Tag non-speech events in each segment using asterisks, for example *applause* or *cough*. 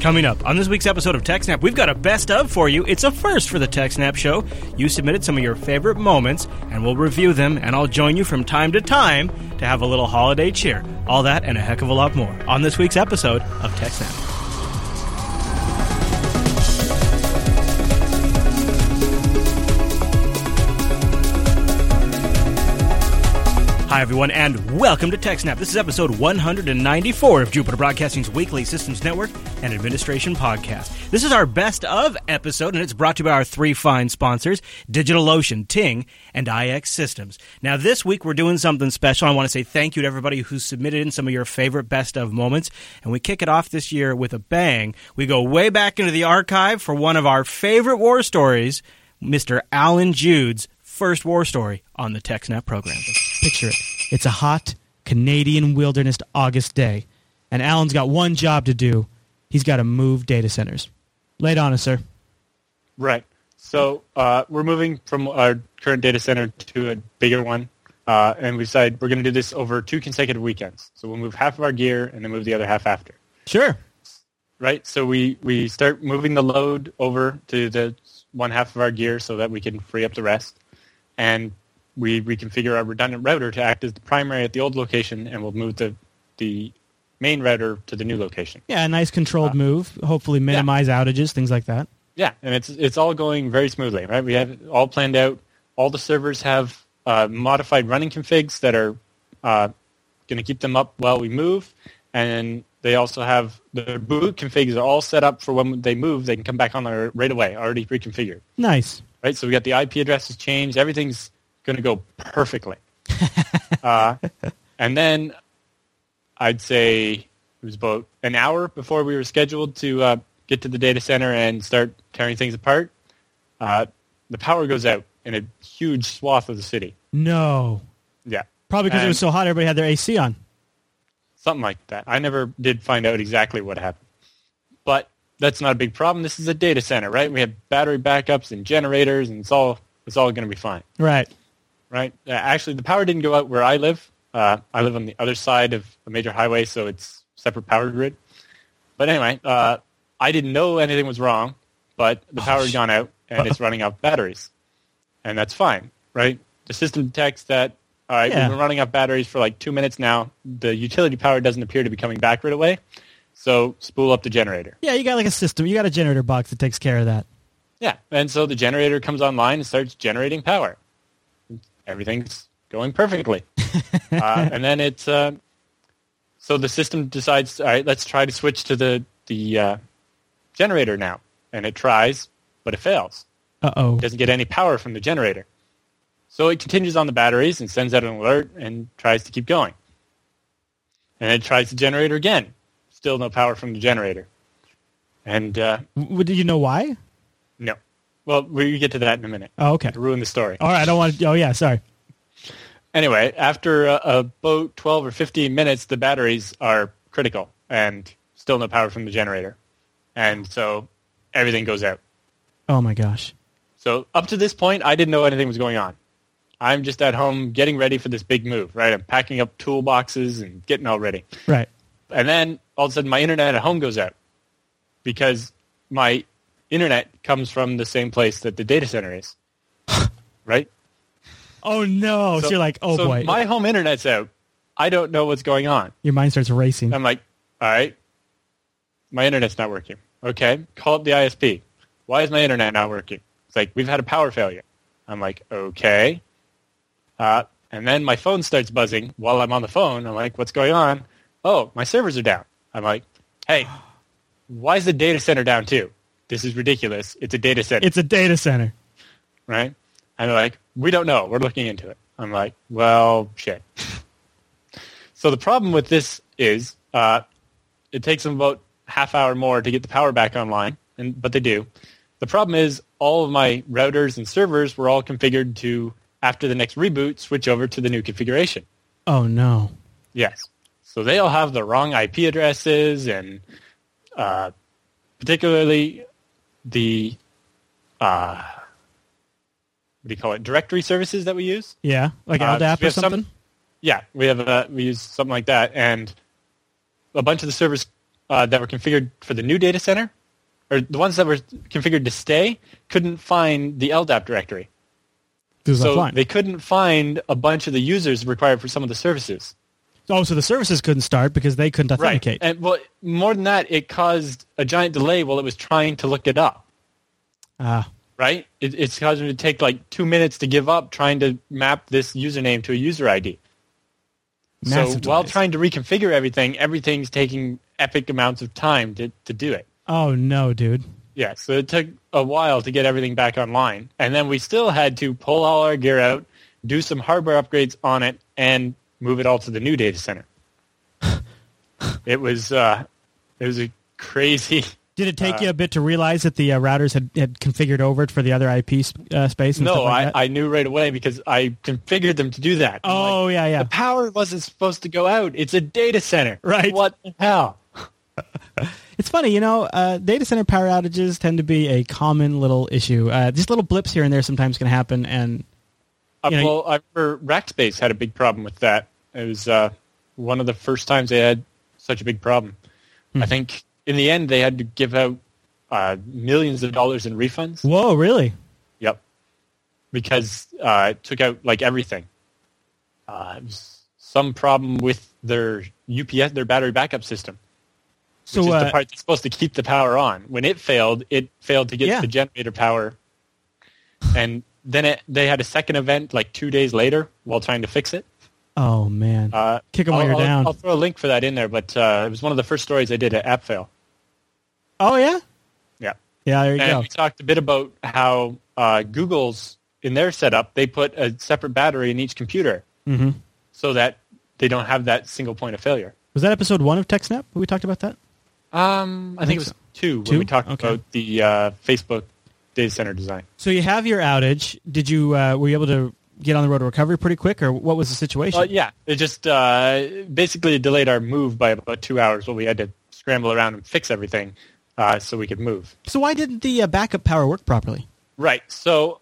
Coming up on this week's episode of TechSnap, we've got a best of for you. It's a first for the TechSnap show. You submitted some of your favorite moments, and we'll review them, and I'll join you from time to time to have a little holiday cheer. All that and a heck of a lot more on this week's episode of TechSnap. Hi, everyone, and welcome to TechSnap. This is episode 194 of Jupiter Broadcasting's weekly systems network and administration podcast. This is our best of episode, and it's brought to you by our three fine sponsors DigitalOcean, Ting, and iXsystems. Now, this week we're doing something special. I want to say thank you to everybody who submitted in some of your favorite best of moments, and we kick it off this year with a bang. We go way back into the archive for one of our favorite war stories, Mr. Allan Jude's first war story on the TechSnap program. Picture it. It's a hot Canadian wilderness August day, and Allan's got one job to do. He's got to move data centers. Lay it on us, sir. Right. So uh, we're moving from our current data center to a bigger one, uh, and we decided we're going to do this over two consecutive weekends. So we'll move half of our gear and then move the other half after. Sure. Right. So we we start moving the load over to the one half of our gear so that we can free up the rest, and we reconfigure our redundant router to act as the primary at the old location, and we'll move the the main router to the new location. Yeah, a nice controlled move. Hopefully minimize outages, things like that. Yeah, and it's it's all going very smoothly, right? We have it all planned out. All the servers have uh, modified running configs that are uh, going to keep them up while we move, and they also have the boot configs are all set up for when they move, they can come back on there right away, already reconfigured. Nice. Right, so we got the IP addresses changed. Everything's going to go perfectly. *laughs* uh, and then I'd say it was about an hour before we were scheduled to uh, get to the data center and start tearing things apart. Uh, the power goes out in a huge swath of the city. No. Yeah, Probably because it was so hot, everybody had their AC on. something like that. I never did find out exactly what happened, but that's not a big problem. This is a data center, right? We have battery backups and generators, and it's all it's all going to be fine. Right. Right? Uh, actually, the power didn't go out where I live. Uh, I live on the other side of a major highway, so it's separate power grid. But anyway, uh, I didn't know anything was wrong, but the power had gone out and it's running out batteries, and that's fine, right? The system detects that. All right, Yeah. we've been running out batteries for like two minutes now. The utility power doesn't appear to be coming back right away, so spool up the generator. Yeah, you got like a system. You got a generator box that takes care of that. Yeah, and so the generator comes online and starts generating power. Everything's going perfectly, *laughs* uh, and then it's uh, so the system decides, all right, let's try to switch to the the uh, generator now, and it tries, but it fails. Uh-oh. It doesn't get any power from the generator, so it continues on the batteries and sends out an alert and tries to keep going, and it tries the generator again. Still no power from the generator, and uh, W- Did you know why? no. Well, we get to that in a minute. Oh, okay. to ruin the story. All right, I don't want to... Oh, yeah, sorry. Anyway, after uh, about 12 or 15 minutes, the batteries are critical and still no power from the generator. And so everything goes out. Oh, my gosh. So up to this point, I didn't know anything was going on. I'm just at home getting ready for this big move, right? I'm packing up toolboxes and getting all ready. Right. And then all of a sudden my internet at home goes out because my internet comes from the same place that the data center is, *laughs* right? Oh, no. So, you're like, oh, so boy. my home internet's out. I don't know what's going on. Your mind starts racing. I'm like, all right, my internet's not working. Okay, call up the ISP. Why is my internet not working? It's like, we've had a power failure. I'm like, okay. Uh, and then my phone starts buzzing while I'm on the phone. I'm like, what's going on? Oh, my servers are down. I'm like, hey, why is the data center down too? This is ridiculous. It's a data center It's a data center. right? And they're like, we don't know. We're looking into it. I'm like, well, shit. so the problem with this is uh, it takes them about half hour more to get the power back online, and but they do. The problem is all of my routers and servers were all configured to, after the next reboot, switch over to the new configuration. Oh, no. Yes. So they all have the wrong IP addresses and uh, particularly the, uh, what do you call it, directory services that we use. Yeah, like Uh, LDAP we or have some- something? Yeah, we have uh, we use something like that, and a bunch of the servers uh, that were configured for the new data center, or the ones that were configured to stay, couldn't find the LDAP directory. This So they couldn't find a bunch of the users required for some of the services. Oh, so the services couldn't start because they couldn't authenticate. Right. And well, more than that, it caused a giant delay while it was trying to look it up. Ah, Right? It, it's causing it to take like two minutes to give up trying to map this username to a user ID. so while delays. trying to reconfigure everything, everything's taking epic amounts of time to, to do it. Oh no, dude. Yeah, so it took a while to get everything back online. And then we still had to pull all our gear out, do some hardware upgrades on it, and move it all to the new data center. it was uh, it was a crazy. *laughs* Did it take you a bit to realize that the uh, routers had, had configured over it for the other IP sp- uh, space? No, like I? I knew right away because I configured them to do that. I'm like, Oh yeah, yeah. the power wasn't supposed to go out. It's a data center. Right. What the hell? *laughs* It's funny, you know, uh, data center power outages tend to be a common little issue. Uh, just little blips here and there sometimes can happen, and Uh, know, well, I remember Rackspace had a big problem with that. It was uh, one of the first times they had such a big problem. Hmm. I think in the end they had to give out uh, millions of dollars in refunds. whoa, really? Yep, because uh, it took out like everything. Uh, it was some problem with their UPS, their battery backup system, So which is uh, the part that's supposed to keep the power on. When it failed, it failed to get Yeah. the generator power, and then it, they had a second event like two days later while trying to fix it. Oh man, Uh, Kick 'em while I'll- you're I'll- down. I'll throw a link for that in there, but uh, it was one of the first stories I did at AppFail. oh yeah, Yeah, yeah. There you go. and go. we talked a bit about how uh, Google's in their setup they put a separate battery in each computer hmm so that they don't have that single point of failure. Was that episode one of TechSnap? We talked about that. Um, I, think, think it was so. two when Two? we talked Okay. about the uh, Facebook data center design. So you have your outage. Did you uh, were you able to get on the road to recovery pretty quick, or what was the situation? Well, yeah, it just uh, basically delayed our move by about two hours. While we had to scramble around and fix everything uh, so we could move. so why didn't the uh, backup power work properly? Right. So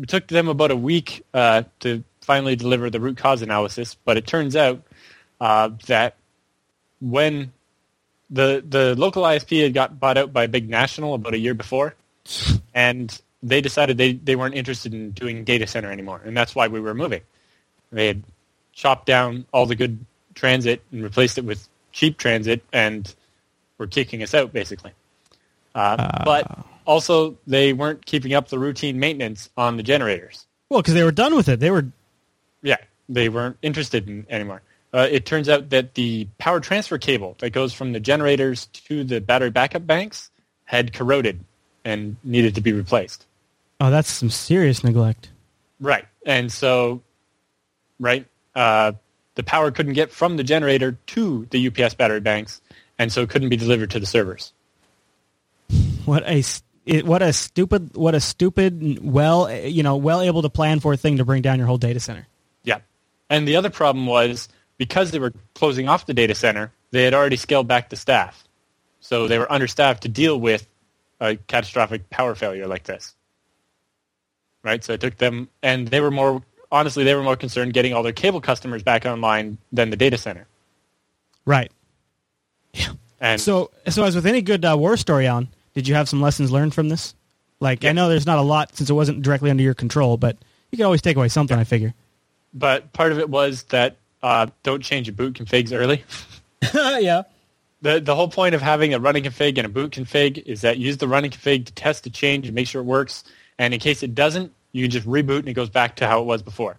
it took them about a week uh, to finally deliver the root cause analysis, but it turns out uh, that when the the local ISP had got bought out by a big national about a year before, and they decided they, they weren't interested in doing data center anymore, and that's why we were moving. They had chopped down all the good transit and replaced it with cheap transit, and were kicking us out basically. Uh, but also, they weren't keeping up the routine maintenance on the generators. Well, because they were done with it. They were Yeah, they weren't interested in anymore. Uh, it turns out that the power transfer cable that goes from the generators to the battery backup banks had corroded and needed to be replaced. Oh, that's some serious neglect. Right, and so, right, uh, the power couldn't get from the generator to the UPS battery banks, and so it couldn't be delivered to the servers. What a it, what a stupid what a stupid well you know well able to plan for a thing to bring down your whole data center. Yeah. And the other problem was because they were closing off the data center, they had already scaled back the staff. So they were understaffed to deal with a catastrophic power failure like this. Right? So it took them, and they were more, honestly, they were more concerned getting all their cable customers back online than the data center. Right. Yeah. And So so as with any good uh, war story, Allan, did you have some lessons learned from this? Like I know there's not a lot since it wasn't directly under your control, but you can always take away something. I figure. but part of it was that uh, don't change your boot configs early. *laughs* *laughs* yeah. The, the whole point of having a running config and a boot config is that use the running config to test the change and make sure it works. And in case it doesn't, you can just reboot and it goes back to how it was before.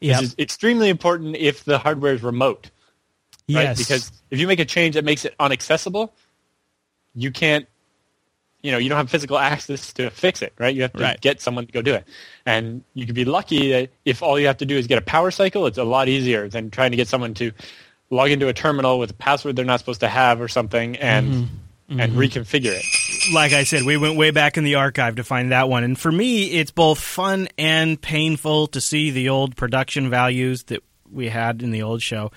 Yeah. This is extremely important if the hardware is remote, right? Yes. Because if you make a change that makes it unaccessible, you can't, you know, you don't have physical access to fix it, right? You have to Right. get someone to go do it. And you could be lucky that if all you have to do is get a power cycle, it's a lot easier than trying to get someone to log into a terminal with a password they're not supposed to have or something and Mm-hmm. And mm-hmm. reconfigure it. like I said, we went way back in the archive to find that one. And for me, it's both fun and painful to see the old production values that we had in the old show.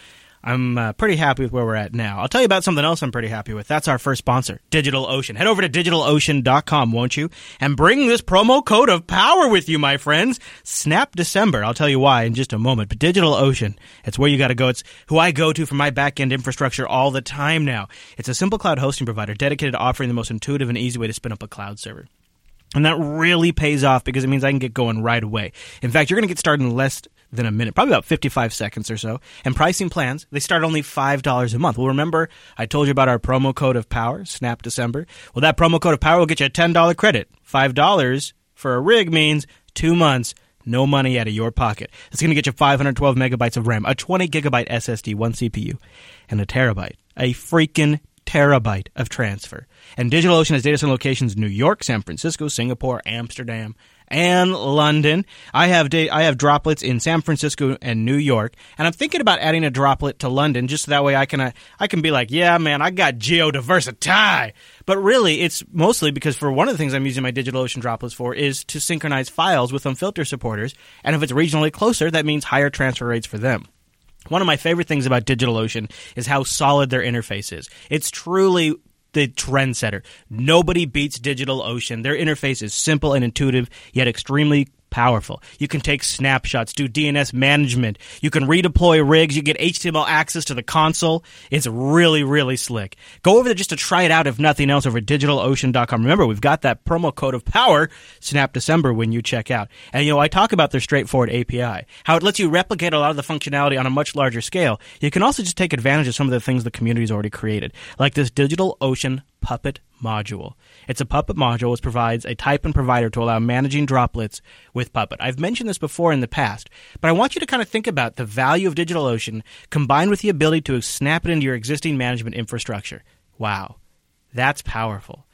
I'm uh, pretty happy with where we're at now. I'll tell you about something else I'm pretty happy with. That's our first sponsor, DigitalOcean. Head over to digitalocean.com, won't you? And bring this promo code of power with you, my friends. Snap December. I'll tell you why in just a moment. But DigitalOcean, it's where you got to go. It's who I go to for my back-end infrastructure all the time now. It's a simple cloud hosting provider dedicated to offering the most intuitive and easy way to spin up a cloud server. And that really pays off because it means I can get going right away. In fact, you're going to get started in less than a minute, probably about 55 seconds or so. And pricing plans, they start only $5 a month. Well, remember, I told you about our promo code of power, Snap December. Well, that promo code of power will get you a $10 credit. $5 for a rig means two months, no money out of your pocket. It's going to get you 512 megabytes of RAM, a 20 gigabyte SSD, one CPU, and a terabyte. A freaking terabyte of transfer. And DigitalOcean has data center locations in New York, San Francisco, Singapore, Amsterdam, and London. I have da- I have droplets in San Francisco and New York, and I'm thinking about adding a droplet to London just so that way I can uh, I can be like, yeah, man, I got geodiversity. But really, it's mostly because for one of the things I'm using my DigitalOcean droplets for is to synchronize files with Unfilter supporters, and if it's regionally closer, that means higher transfer rates for them. One of my favorite things about DigitalOcean is how solid their interface is. It's truly the trendsetter. Nobody beats DigitalOcean. Their interface is simple and intuitive, yet extremely powerful. You can take snapshots, do DNS management. You can redeploy rigs. You get HTML access to the console. It's really, really slick. Go over there just to try it out, if nothing else, over at digitalocean.com. Remember, we've got that promo code of power, Snap December, when you check out. And, you know, I talk about their straightforward API, how it lets you replicate a lot of the functionality on a much larger scale. You can also just take advantage of some of the things the community's already created, like this DigitalOcean Puppet module. It's a Puppet module which provides a type and provider to allow managing droplets with Puppet. I've mentioned this before in the past, but I want you to kind of think about the value of DigitalOcean combined with the ability to snap it into your existing management infrastructure. Wow, that's powerful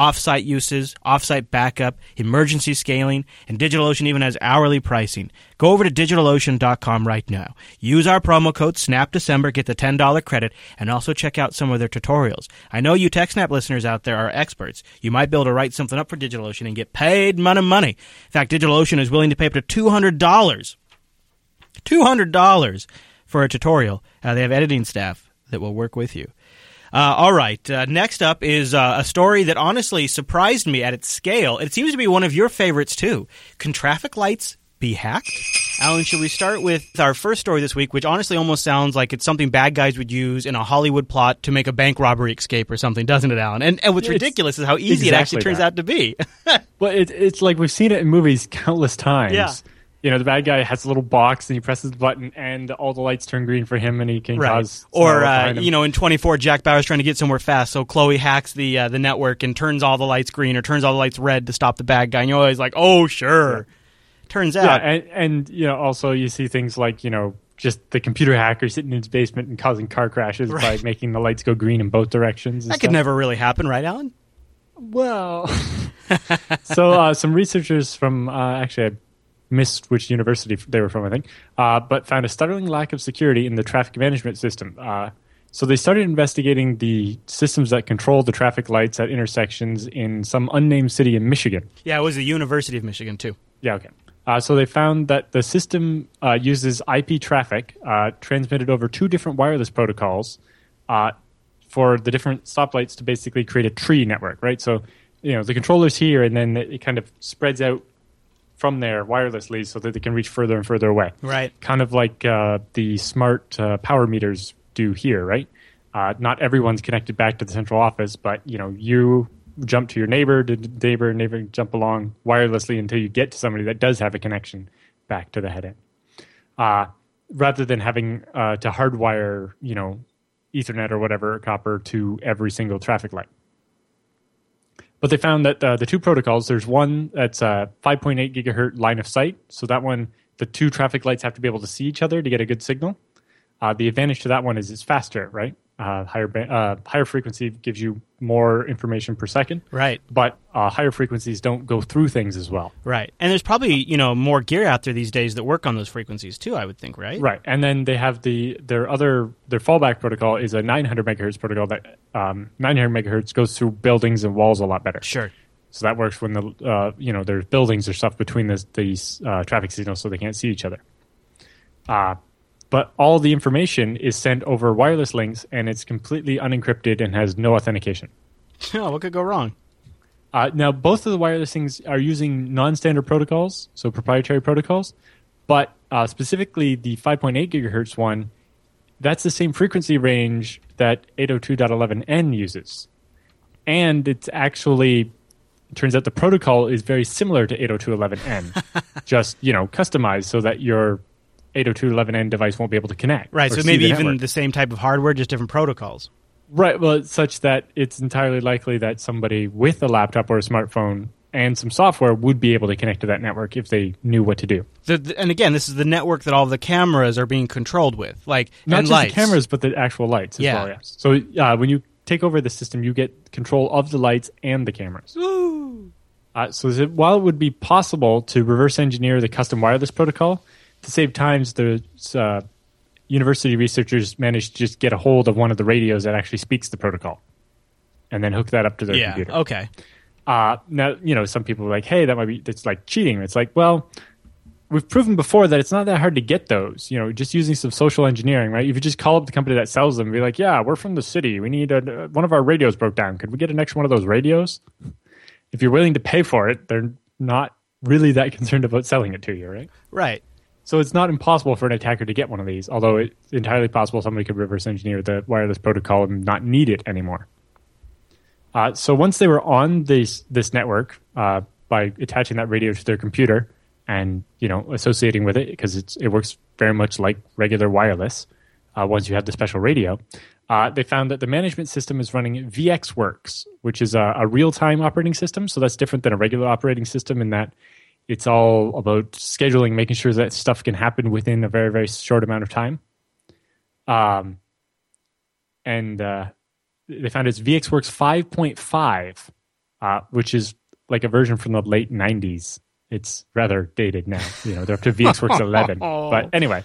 offsite uses, offsite backup, emergency scaling, and DigitalOcean even has hourly pricing. Go over to digitalocean.com right now. Use our promo code SNAPDecember, get the $10 credit, and also check out some of their tutorials. I know you TechSnap listeners out there are experts. You might be able to write something up for DigitalOcean and get paid money money. In fact, DigitalOcean is willing to pay up to $200. $200 for a tutorial. Uh, they have editing staff that will work with you. Uh, all right. Uh, next up is uh, a story that honestly surprised me at its scale. It seems to be one of your favorites too. Can traffic lights be hacked? Allan, should we start with our first story this week, which honestly almost sounds like it's something bad guys would use in a Hollywood plot to make a bank robbery escape or something, doesn't it, Allan? And, and what's It's ridiculous is how easy it actually turns that. out to be. *laughs* Well, it, it's like we've seen it in movies countless times. Yeah. You know, the bad guy has a little box and he presses the button and all the lights turn green for him and he can cause. Or uh, you know, in 24, Jack Bauer's trying to get somewhere fast, so Chloe hacks the uh, the network and turns all the lights green or turns all the lights red to stop the bad guy. And you're always like, oh sure. Turns Yeah, out, and, and, you know, also you see things like, you know, just the computer hacker sitting in his basement and causing car crashes by making the lights go green in both directions. that could never really happen, right, Allan? Well, *laughs* so uh, some researchers from uh, actually I missed which university they were from, I think, uh, but found a startling lack of security in the traffic management system. Uh, so they started investigating the systems that control the traffic lights at intersections in some unnamed city in Michigan. Yeah, it was the University of Michigan too. Yeah, okay. Uh, so they found that the system uh, uses IP traffic uh, transmitted over two different wireless protocols uh, for the different stoplights to basically create a tree network, right? So, you know, the controller's here, and then it kind of spreads out from there wirelessly so that they can reach further and further away. Right. Kind of like uh, the smart uh, power meters do here, right? Uh, not everyone's connected back to the central office, but you know, you jump to your neighbor, to neighbor, neighbor, jump along wirelessly until you get to somebody that does have a connection back to the head end. Uh, rather than having uh, to hardwire, you know, Ethernet or whatever copper to every single traffic light. But they found that uh, the two protocols, there's one that's a 5.8 gigahertz line of sight. So that one, the two traffic lights have to be able to see each other to get a good signal. Uh, the advantage to that one is it's faster, right? Uh, higher ba- uh, higher frequency gives you more information per second, Right. but uh, higher frequencies don't go through things as well. Right. And there's probably, you know, more gear out there these days that work on those frequencies too, I would think, right? Right, and then they have the their other their fallback protocol is a 900 megahertz protocol that um, 900 megahertz goes through buildings and walls a lot better. Sure. So that works when the uh, you know there's buildings or stuff between this, these uh, traffic signals, so they can't see each other. Uh, but all the information is sent over wireless links and it's completely unencrypted and has no authentication. Oh, what could go wrong? Uh, now, both of the wireless things are using non-standard protocols, so proprietary protocols, but uh, specifically the 5.8 gigahertz one, that's the same frequency range that 802.11n uses, and it's actually it turns out the protocol is very similar to 802.11n, *laughs* just you know customized so that your 802.11n device won't be able to connect. Right. So maybe the even network. the same type of hardware, just different protocols. Right. Well, such that it's entirely likely that somebody with a laptop or a smartphone and some software would be able to connect to that network if they knew what to do. The, the- and again, this is the network that all the cameras are being controlled with, like Not just lights. the cameras, but the actual lights as Yeah. well. Yes. So uh, when you take over the system, you get control of the lights and the cameras. Uh, so that while it would be possible to reverse engineer the custom wireless protocol to save times, the uh, university researchers managed to just get a hold of one of the radios that actually speaks the protocol, and then hook that up to their Yeah. computer. Okay. Uh, now, you know, some people are like, hey, that might be, that's like cheating. It's like, well, we've proven before that it's not that hard to get those, you know, just using some social engineering, right? If you just call up the company that sells them and be like, yeah, we're from the city. We need a, one of our radios broke down. Could we get an extra one of those radios? If you're willing to pay for it, they're not really that *laughs* concerned about selling it to you, right? Right. So it's not impossible for an attacker to get one of these, although it's entirely possible somebody could reverse engineer the wireless protocol and not need it anymore. Uh, so once they were on this this network uh, by attaching that radio to their computer and you know associating with it because it works very much like regular wireless. Uh, once you have the special radio, uh, they found that the management system is running VxWorks, which is a, a real time operating system. So that's different than a regular operating system in that it's all about scheduling, making sure that stuff can happen within a very very short amount of time. Um, and uh, they found it's VxWorks 5.5, uh, which is like a version from the late 90s. It's rather dated now. You know, they're up to VxWorks *laughs* 11. But anyway,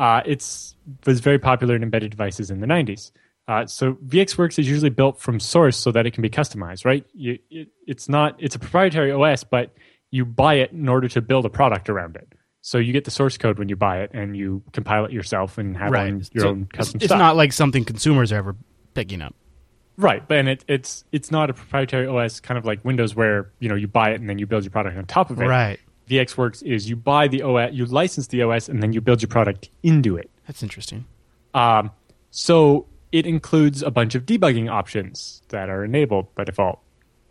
uh, it's was very popular in embedded devices in the 90s. Uh, so VxWorks is usually built from source so that it can be customized, right? You, it, it's not it's a proprietary OS, but you buy it in order to build a product around it. So you get the source code when you buy it, and you compile it yourself and have Right. on your So own custom It's stuff. not like something consumers are ever picking up. Right, but and it, it's it's not a proprietary OS, kind of like Windows, where you know you buy it and then you build your product on top of it. Right. VxWorks is you buy the OS, you license the OS, and then you build your product into it. That's interesting. Um, so it includes a bunch of debugging options that are enabled by default,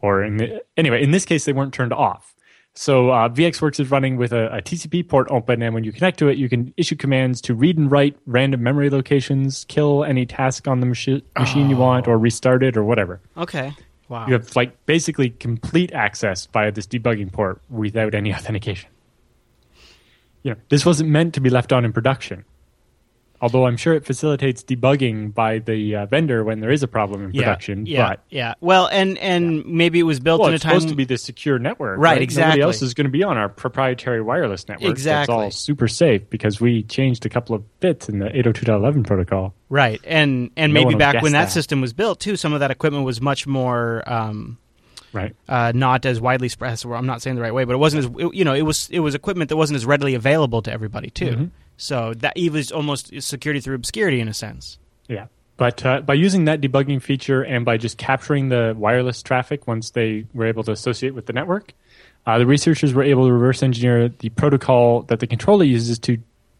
or in the, anyway, in this case, they weren't turned off. So uh, VxWorks is running with a, a TCP port open, and when you connect to it, you can issue commands to read and write random memory locations, kill any task on the machi- machine you want, or restart it, or whatever. Okay. Wow. You have like basically complete access via this debugging port without any *laughs* authentication. You know, this wasn't meant to be left on in production. Although I'm sure it facilitates debugging by the uh, vendor when there is a problem in yeah. production. Yeah. But yeah. Well, and and maybe it was built well, in a it's time supposed to be the secure network, Right, Nobody exactly. else is going to be on our proprietary wireless network. Exactly. That's all super safe because we changed a couple of bits in the 802.11 protocol. Right, and and No maybe back when that, that. system was built too, some of that equipment was much more um, Right. uh, not as widely spread. I'm not saying the right way, but it wasn't as you know it was it was equipment that wasn't as readily available to everybody too. Mm-hmm. So that it was almost security through obscurity in a sense. Yeah. But uh, by using that debugging feature and by just capturing the wireless traffic once they were able to associate with the network, uh, the researchers were able to reverse engineer the protocol that the controller uses to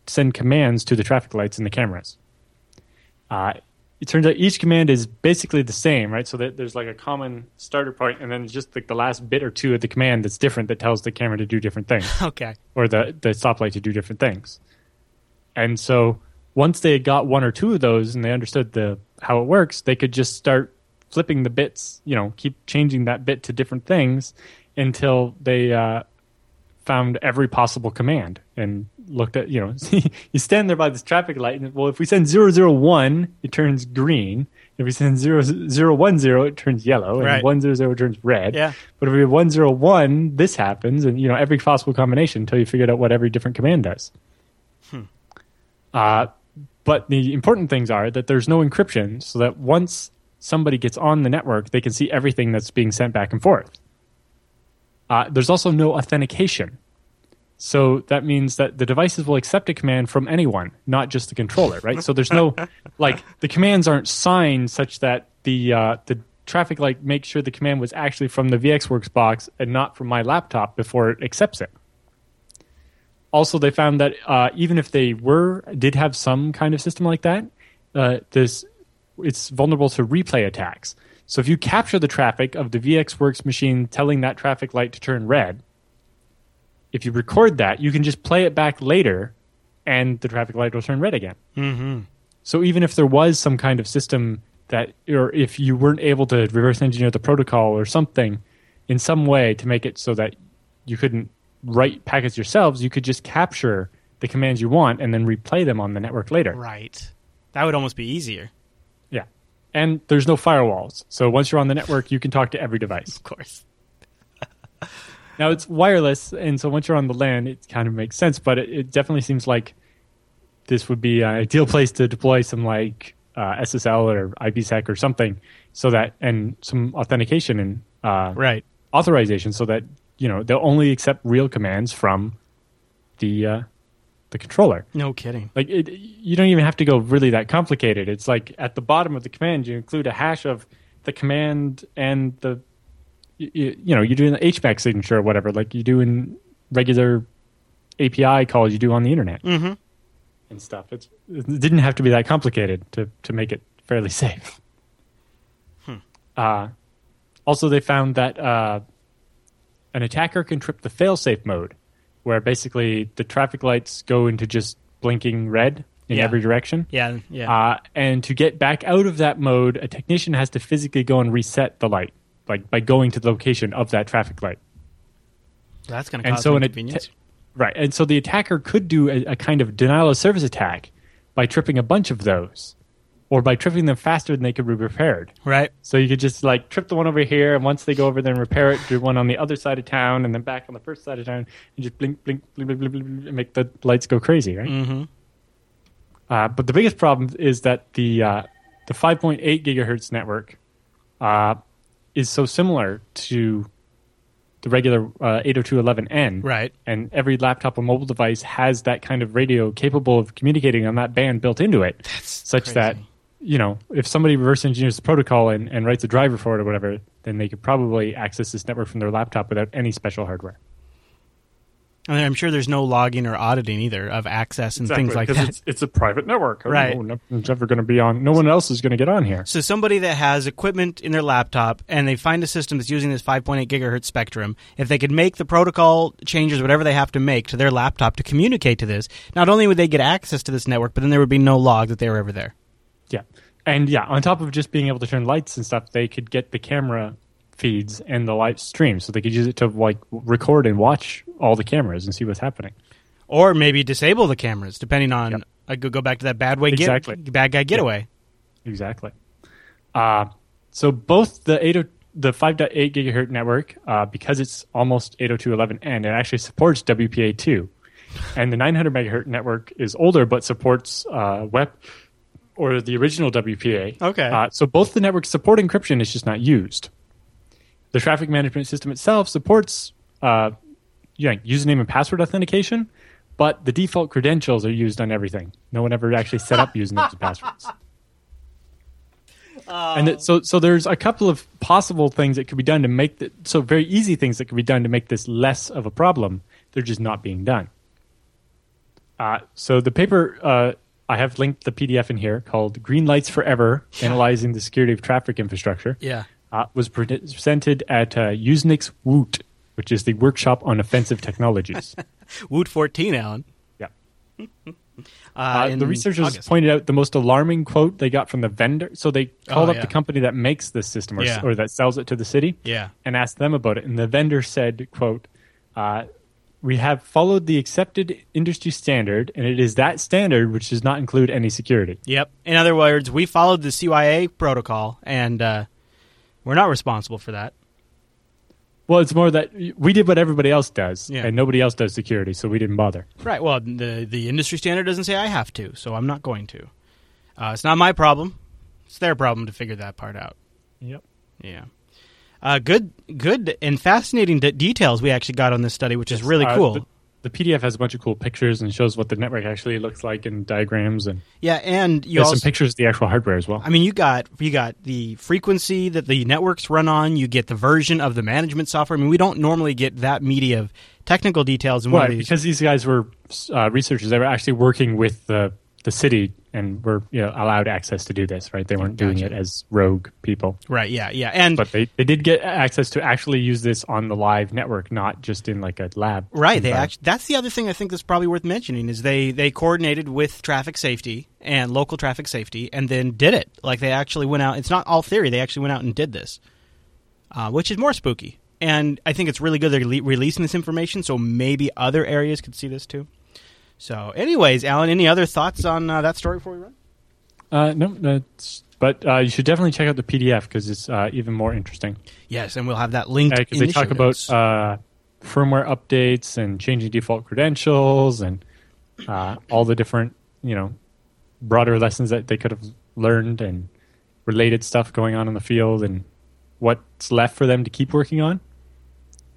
send commands to the traffic lights and the cameras. Uh, it turns out each command is basically the same, right? So that there's like a common starter point, and then just like the last bit or two of the command that's different that tells the camera to do different things *laughs* Okay. or the the stoplight to do different things. And so once they got one or two of those and they understood the how it works, they could just start flipping the bits, you know, keep changing that bit to different things until they uh, found every possible command and looked at, you know, *laughs* you stand there by this traffic light and well, if we send 001, it turns green. If we send 0010, it turns yellow, and Right. 100 turns red. Yeah. But if we have 101, this happens, and you know every possible combination until you figured out what every different command does. Uh, but the important things are that there's no encryption, so that once somebody gets on the network, they can see everything that's being sent back and forth. Uh, there's also no authentication. So that means that the devices will accept a command from anyone, not just the controller, right? So there's no *laughs* like the commands aren't signed such that the uh, the traffic light makes sure the command was actually from the VxWorks box and not from my laptop before it accepts it. Also, they found that uh, even if they were did have some kind of system like that, uh, this it's vulnerable to replay attacks. So if you capture the traffic of the VxWorks machine telling that traffic light to turn red, if you record that, you can just play it back later, and the traffic light will turn red again. Mm-hmm. So even if there was some kind of system that, or if you weren't able to reverse engineer the protocol or something in some way to make it so that you couldn't write packets yourselves, you could just capture the commands you want and then replay them on the network later. Right. That would almost be easier. Yeah. And there's no firewalls. So once you're on the network, you can talk to every device. *laughs* Of course. *laughs* Now it's wireless, and so once you're on the LAN, it kind of makes sense. But it, it definitely seems like this would be an ideal place to deploy some like uh, SSL or IPsec or something, so that and some authentication and uh, Right. authorization, so that you know they'll only accept real commands from the uh, the controller. No kidding. Like it, you don't even have to go really that complicated. It's like at the bottom of the command, you include a hash of the command and the you, you know you do an HMAC signature or whatever, like you do in regular API calls you do on the internet Mm-hmm. and stuff. It's it didn't have to be that complicated to to make it fairly safe. Uh, also, they found that uh, an attacker can trip the failsafe mode, where basically the traffic lights go into just blinking red in Yeah. every direction. Yeah. Yeah. Uh, and to get back out of that mode, a technician has to physically go and reset the light, like by going to the location of that traffic light. That's going to and cause so so an inconvenience. atta- Right. And so the attacker could do a, a kind of denial of service attack by tripping a bunch of those, or by tripping them faster than they could be repaired. right. So you could just like trip the one over here, and once they go over there and repair it, do one on the other side of town, and then back on the first side of town, and just blink, blink, blink, blink, blink, blink, blink and make the lights go crazy, right? Mm-hmm. Uh, but the biggest problem is that the uh, the 5.8 gigahertz network uh, is so similar to the regular uh, 802.11n, Right. and every laptop or mobile device has that kind of radio capable of communicating on that band built into it, such crazy. that you know if somebody reverse engineers the protocol and, and writes a driver for it or whatever, then they could probably access this network from their laptop without any special hardware. And I'm sure there's no logging or auditing either of access and things like that. It's, it's a private network, Right. No, it's never going to be on. No one else is going to get on here. So somebody that has equipment in their laptop and they find a system that's using this 5.8 gigahertz spectrum, if they could make the protocol changes, whatever they have to make to their laptop to communicate to this, not only would they get access to this network, but then there would be no log that they were ever there. Yeah. And yeah, on top of just being able to turn lights and stuff, they could get the camera feeds and the live stream so they could use it to like record and watch all the cameras and see what's happening. Or maybe disable the cameras, depending on. Yep. I could go back to that bad way, get, Exactly. bad guy getaway. Exactly. Uh, so both the 80, the 5.8 gigahertz network, uh, because it's almost 802.11n, it actually supports WPA2. And the 900 megahertz network is older but supports uh, WEP or the original WPA. Okay. Uh, so both the networks support encryption, it's just not used. The traffic management system itself supports uh, yeah, username and password authentication, but the default credentials are used on everything. No one ever actually set up *laughs* usernames and passwords. And it, so, so there's a couple of possible things that could be done to make the, so very easy things that could be done to make this less of a problem. They're just not being done. Uh, so the paper uh, I have linked the PDF in here called "Green Lights Forever: Analyzing the Security of Traffic Infrastructure." Yeah. uh, was presented at uh, Usenix Woot, which is the workshop on offensive technologies. *laughs* Woot 14, Allan. yeah. *laughs* Uh, Uh, the researchers August. pointed out the most alarming quote they got from the vendor. So they called Oh, up yeah. the company that makes this system or, Yeah. or that sells it to the city Yeah. and asked them about it. And the vendor said, "quote uh, We have followed the accepted industry standard, and it is that standard which does not include any security." Yep. In other words, we followed the CYA protocol, and uh, we're not responsible for that. Well, it's more that we did what everybody else does, Yeah. and nobody else does security, so we didn't bother. Right. Well, the the industry standard doesn't say I have to, so I'm not going to. Uh, it's not my problem. It's their problem to figure that part out. Yep. Yeah. Uh, good, good, and fascinating de- details we actually got on this study, which is really Uh, cool. The, the PDF has a bunch of cool pictures and shows what the network actually looks like and diagrams and Yeah, and you there's also some pictures of the actual hardware as well. I mean, you got you got the frequency that the networks run on. You get the version of the management software. I mean, we don't normally get that media of technical details in one of these. because these guys were uh, researchers. They were actually working with the the city and were you know, allowed access to do this. Right, they weren't doing it as rogue people, right? Yeah, yeah, and but they, they did get access to actually use this on the live network, not just in like a lab. Right. They actually that's the other thing I think that's probably worth mentioning is they they coordinated with traffic safety and local traffic safety and then did it. Like they actually went out. It's not all theory. They actually went out and did this, uh, which is more spooky. And I think it's really good they're le- releasing this information so maybe other areas could see this too. So, anyways, Allan, any other thoughts on uh, that story before we run? Uh, no, but uh, you should definitely check out the PDF because it's uh, even more interesting. Yes, and we'll have that linked Because in they talk about uh, firmware updates and changing default credentials and uh, all the different, you know, broader lessons that they could have learned and related stuff going on in the field and what's left for them to keep working on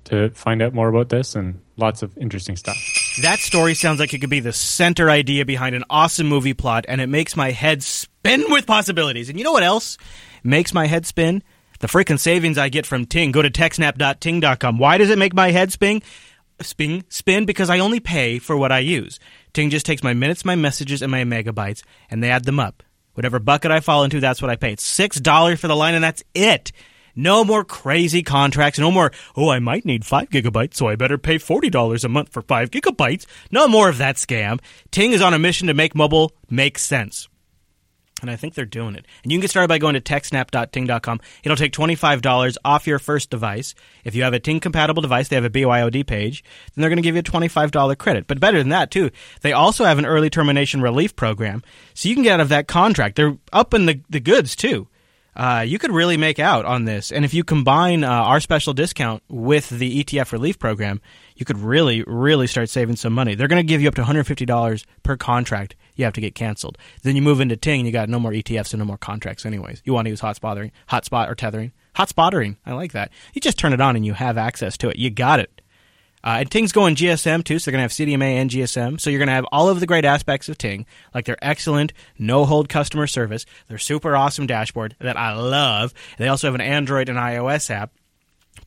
to find out more about this and lots of interesting stuff. That story sounds like it could be the center idea behind an awesome movie plot, and it makes my head spin *laughs* with possibilities. And you know what else makes my head spin? The freaking savings I get from Ting. Go to techsnap.ting.com. Why does it make my head spin? Spin, spin because I only pay for what I use. Ting just takes my minutes, my messages, and my megabytes, and they add them up. Whatever bucket I fall into, that's what I pay. It's six dollars for the line, and that's it. No more crazy contracts. No more, oh, I might need five gigabytes, so I better pay $40 a month for five gigabytes. No more of that scam. Ting is on a mission to make mobile make sense. And I think they're doing it. And you can get started by going to techsnap.ting.com. It'll take $25 off your first device. If you have a Ting compatible device, they have a BYOD page, then they're going to give you a $25 credit. But better than that, too, they also have an early termination relief program. So you can get out of that contract. They're up in the, the goods, too uh, you could really make out on this. And if you combine uh, our special discount with the ETF relief program, you could really, really start saving some money. They're going to give you up to $150 per contract you have to get canceled. Then you move into Ting, you got no more ETFs and no more contracts anyways. You want to use hotspottering, hotspot or tethering. Hotspottering, I like that. You just turn it on and you have access to it. You got it. Uh, and Ting's going GSM too, so they're going to have CDMA and GSM. So you're going to have all of the great aspects of Ting, like their excellent no hold customer service, their super awesome dashboard that I love. They also have an Android and iOS app.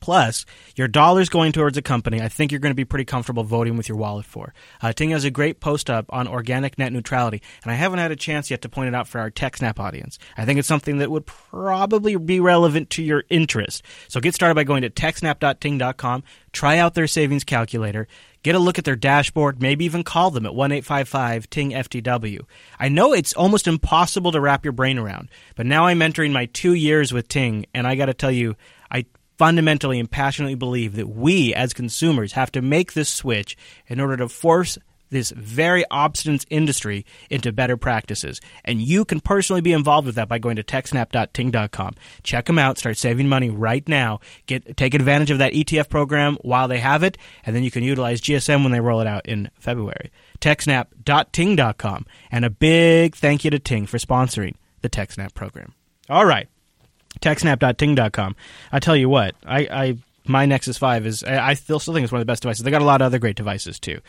Plus, your dollars going towards a company I think you're going to be pretty comfortable voting with your wallet for. Uh, Ting has a great post up on organic net neutrality, and I haven't had a chance yet to point it out for our TechSnap audience. I think it's something that would probably be relevant to your interest. So get started by going to techsnap.ting.com, try out their savings calculator, get a look at their dashboard, maybe even call them at 1 855 Ting FTW. I know it's almost impossible to wrap your brain around, but now I'm entering my two years with Ting, and I got to tell you, I fundamentally and passionately believe that we as consumers have to make this switch in order to force this very obstinate industry into better practices. And you can personally be involved with that by going to techsnap.ting.com. Check them out, start saving money right now. Get take advantage of that ETF program while they have it, and then you can utilize GSM when they roll it out in February. techsnap.ting.com. And a big thank you to Ting for sponsoring the TechSnap program. All right techsnap.ting.com. I tell you what, I, I my Nexus 5 is I, I still still think it's one of the best devices. They got a lot of other great devices too.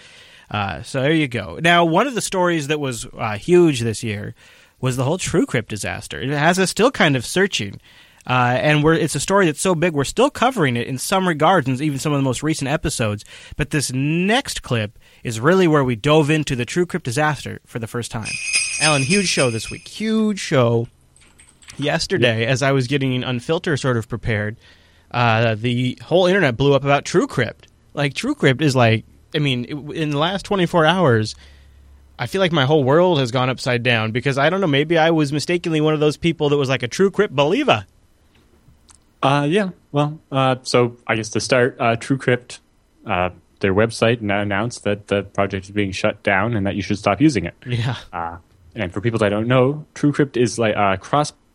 Uh, so there you go. Now, one of the stories that was uh, huge this year was the whole TrueCrypt disaster. It has us still kind of searching. Uh, and we're, it's a story that's so big, we're still covering it in some regards, and even some of the most recent episodes. But this next clip is really where we dove into the TrueCrypt disaster for the first time. Allan, huge show this week. Huge show yesterday as I was getting Unfilter sort of prepared, uh, the whole internet blew up about TrueCrypt. Like TrueCrypt is like, I mean, in the last 24 hours, I feel like my whole world has gone upside down because I don't know, maybe I was mistakenly one of those people that was like a TrueCrypt believer. Uh, yeah. Well, uh, so I guess to start, uh, TrueCrypt, uh, their website announced that the project is being shut down and that you should stop using it. Yeah. Uh, and for people that don't know, TrueCrypt is like a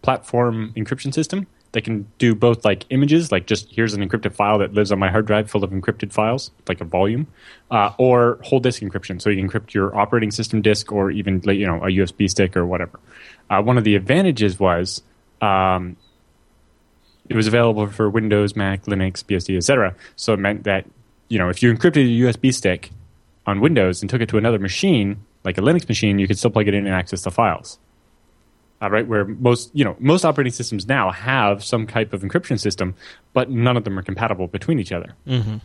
cross-platform encryption system that can do both like images, like just here's an encrypted file that lives on my hard drive full of encrypted files, like a volume, uh, or whole disk encryption. So you encrypt your operating system disk or even you know a USB stick or whatever. Uh, one of the advantages was um, it was available for Windows, Mac, Linux, BSD, etc. So it meant that you know if you encrypted a USB stick, on Windows and took it to another machine, like a Linux machine, you could still plug it in and access the files. Uh, right, where most you know most operating systems now have some type of encryption system, but none of them are compatible between each other. Mm-hmm.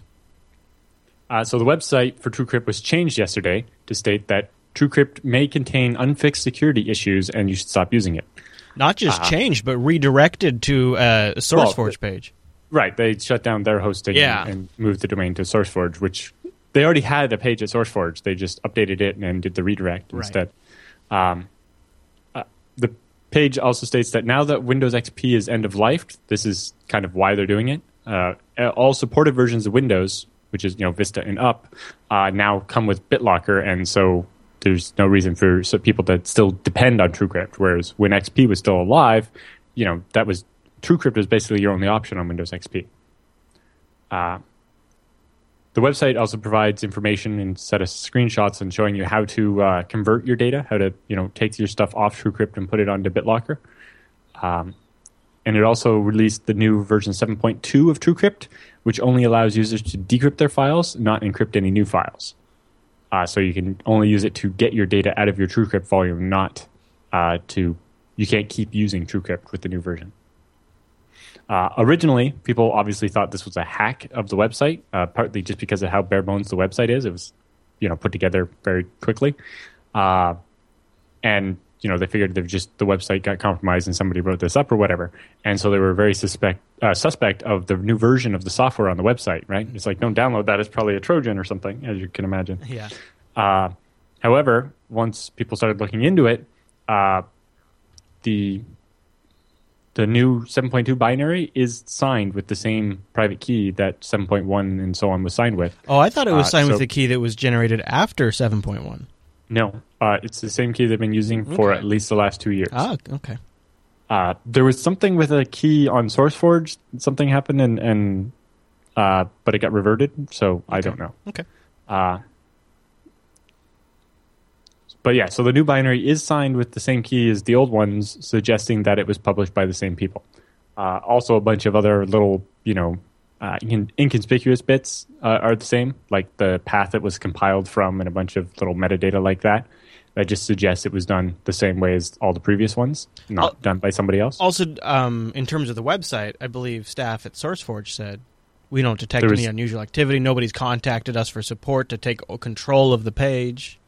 Uh, so the website for TrueCrypt was changed yesterday to state that TrueCrypt may contain unfixed security issues and you should stop using it. Not just changed, but redirected to uh, a SourceForge page. Right, they shut down their hosting Yeah. and, and moved the domain to SourceForge, which they already had a page at SourceForge. They just updated it and did the redirect Right. instead. Um, uh, the page also states that now that Windows XP is end of life, this is kind of why they're doing it. Uh, all supported versions of Windows, which is you know Vista and up, uh, now come with BitLocker, and so there's no reason for so people to still depend on TrueCrypt. Whereas when XP was still alive, you know that was TrueCrypt was basically your only option on Windows XP. Uh, the website also provides information and set of screenshots and showing you how to uh, convert your data, how to you know take your stuff off TrueCrypt and put it onto BitLocker. Um, and it also released the new version 7.2 of TrueCrypt, which only allows users to decrypt their files, not encrypt any new files. Uh, so you can only use it to get your data out of your TrueCrypt volume, not uh, to. You can't keep using TrueCrypt with the new version. Uh, originally, people obviously thought this was a hack of the website, uh, partly just because of how bare bones the website is. It was, you know, put together very quickly, uh, and you know they figured that just the website got compromised and somebody wrote this up or whatever, and so they were very suspect uh, suspect of the new version of the software on the website. Right? It's like don't download that; it's probably a Trojan or something, as you can imagine. Yeah. Uh, however, once people started looking into it, uh, the the new 7.2 binary is signed with the same private key that 7.1 and so on was signed with. Oh, I thought it was Uh, signed with so- the key that was generated after 7.1. No, uh, it's the same key they've been using for at least the last two years. Ah, okay. Uh, there was something with a key on SourceForge. Something happened, and, and uh, but it got reverted. So I don't know. Okay. But yeah, so the new binary is signed with the same key as the old ones, suggesting that it was published by the same people. Uh, also, a bunch of other little, you know, uh, in- inconspicuous bits uh, are the same, like the path it was compiled from, and a bunch of little metadata like that. That just suggests it was done the same way as all the previous ones, not done by somebody else. Also, um, in terms of the website, I believe staff at SourceForge said we don't detect There any unusual activity. Nobody's contacted us for support to take control of the page.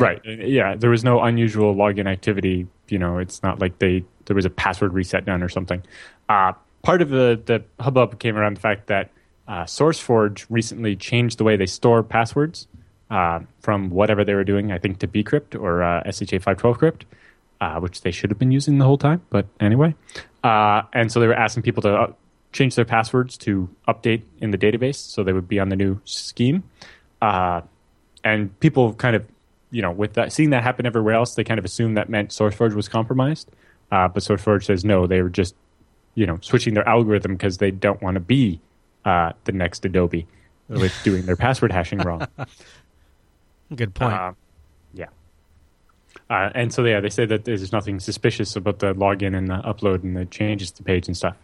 Right. Right. Yeah. There was no unusual login activity. You know, it's not like they there was a password reset done or something. Uh, part of the the hubbub came around the fact that uh, SourceForge recently changed the way they store passwords uh, from whatever they were doing, I think, to bcrypt or uh, SHA-512 crypt, uh, which they should have been using the whole time. But anyway, uh, and so they were asking people to uh, change their passwords to update in the database, so they would be on the new scheme. And people kind of, you know, with that seeing that happen everywhere else, they kind of assumed that meant SourceForge was compromised. Uh, but SourceForge says no, they were just, you know, switching their algorithm because they don't want to be uh, the next Adobe with *laughs* doing their password hashing wrong. Good point. Uh, yeah. Uh, and so yeah, they say that there's nothing suspicious about the login and the upload and the changes to the page and stuff.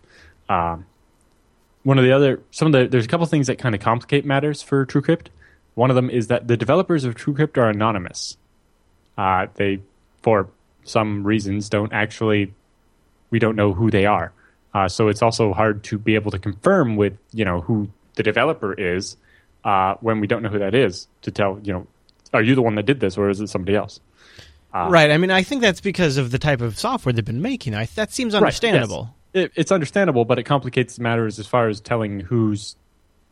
Um, one of the other, some of the, there's a couple things that kind of complicate matters for TrueCrypt. One of them is that the developers of TrueCrypt are anonymous. Uh, they, for some reasons, don't actually, we don't know who they are. Uh, so it's also hard to be able to confirm with, you know, who the developer is uh, when we don't know who that is to tell, you know, are you the one that did this or is it somebody else? Uh, right. I mean, I think that's because of the type of software they've been making. I, that seems Right, understandable. yes. It, it's understandable, but it complicates matters as far as telling who's,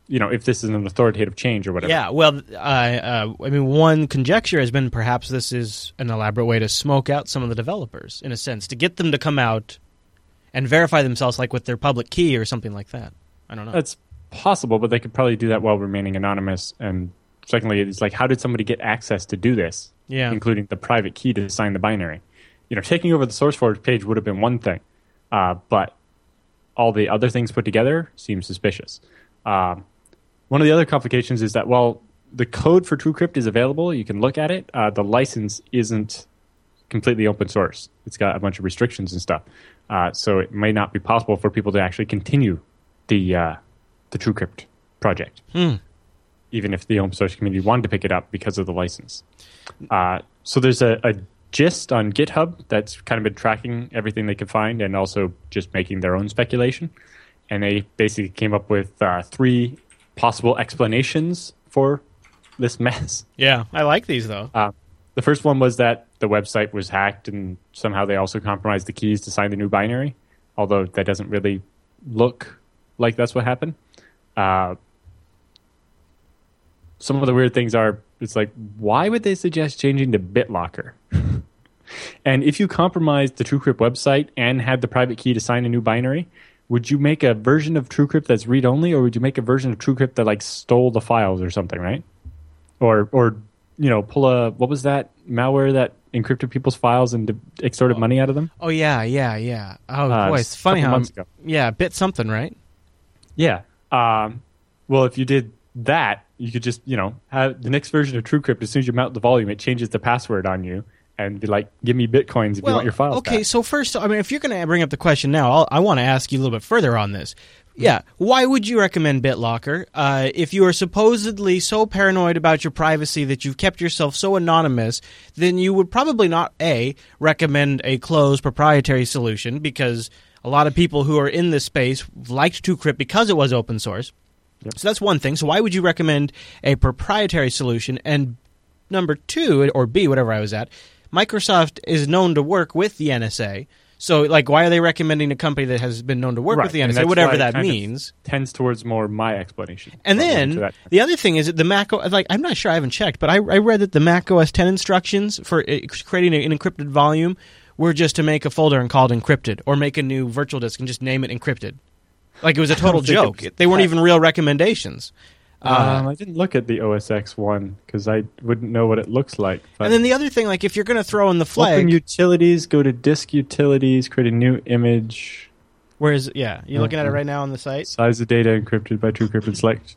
you know, if this is an authoritative change or whatever. Yeah, well, uh, uh, I mean, one conjecture has been perhaps this is an elaborate way to smoke out some of the developers, in a sense, to get them to come out and verify themselves, like with their public key or something like that. I don't know. That's possible, but they could probably do that while remaining anonymous. And secondly, it's like, how did somebody get access to do this? Yeah. Including the private key to sign the binary. You know, taking over the SourceForge page would have been one thing, uh, but all the other things put together seem suspicious. Um, one of the other complications is that, while the code for TrueCrypt is available. You can look at it. Uh, the license isn't completely open source. It's got a bunch of restrictions and stuff. Uh, so it may not be possible for people to actually continue the uh, the TrueCrypt project. Hmm. even if the open source community wanted to pick it up because of the license. Uh, so there's a, a gist on GitHub that's kind of been tracking everything they could find and also just making their own speculation. And they basically came up with uh, three possible explanations for this mess. Yeah, I like these though. Uh, the first one was that the website was hacked and somehow they also compromised the keys to sign the new binary, although that doesn't really look like that's what happened. Uh, some of the weird things are it's like, why would they suggest changing to BitLocker? *laughs* and if you compromised the TrueCrypt website and had the private key to sign a new binary, would you make a version of TrueCrypt that's read only, or would you make a version of TrueCrypt that like stole the files or something, right? Or or you know, pull a what was that malware that encrypted people's files and extorted money out of them? Oh yeah, yeah, yeah. Oh Uh, boy, it's funny how yeah, bit something, right? Yeah. Um, well, if you did that, you could just, you know, have the next version of TrueCrypt. As soon as you mount the volume, it changes the password on you and be like, "Give me bitcoins if you want your files." okay. back." So first, I mean, if you're going to bring up the question now, I'll, I want to ask you a little bit further on this. Yeah, why would you recommend BitLocker uh, if you are supposedly so paranoid about your privacy that you've kept yourself so anonymous? Then you would probably not a recommend a closed proprietary solution because a lot of people who are in this space liked TrueCrypt because it was open source. So that's one thing. So why would you recommend a proprietary solution? And number two, or B, whatever I was at, Microsoft is known to work with the NSA. So, like, why are they recommending a company that has been known to work Right, with the NSA, whatever that means? tends towards more my explanation. And But we'll get then the other thing is that the Mac, like, I'm not sure, I haven't checked, but I, I read that the Mac OS 10 instructions for uh, creating an encrypted volume were just to make a folder and call it encrypted, or make a new virtual disk and just name it encrypted. Like it was a *laughs* total joke. They weren't even real recommendations. Uh, um, I didn't look at the OSX one because I wouldn't know what it looks like. And then the other thing, like, if you're going to throw in the open flag, utilities, go to disk utilities, create a new image, whereas, yeah, you're looking at it right now on the site. size of data encrypted by TrueCrypt and select.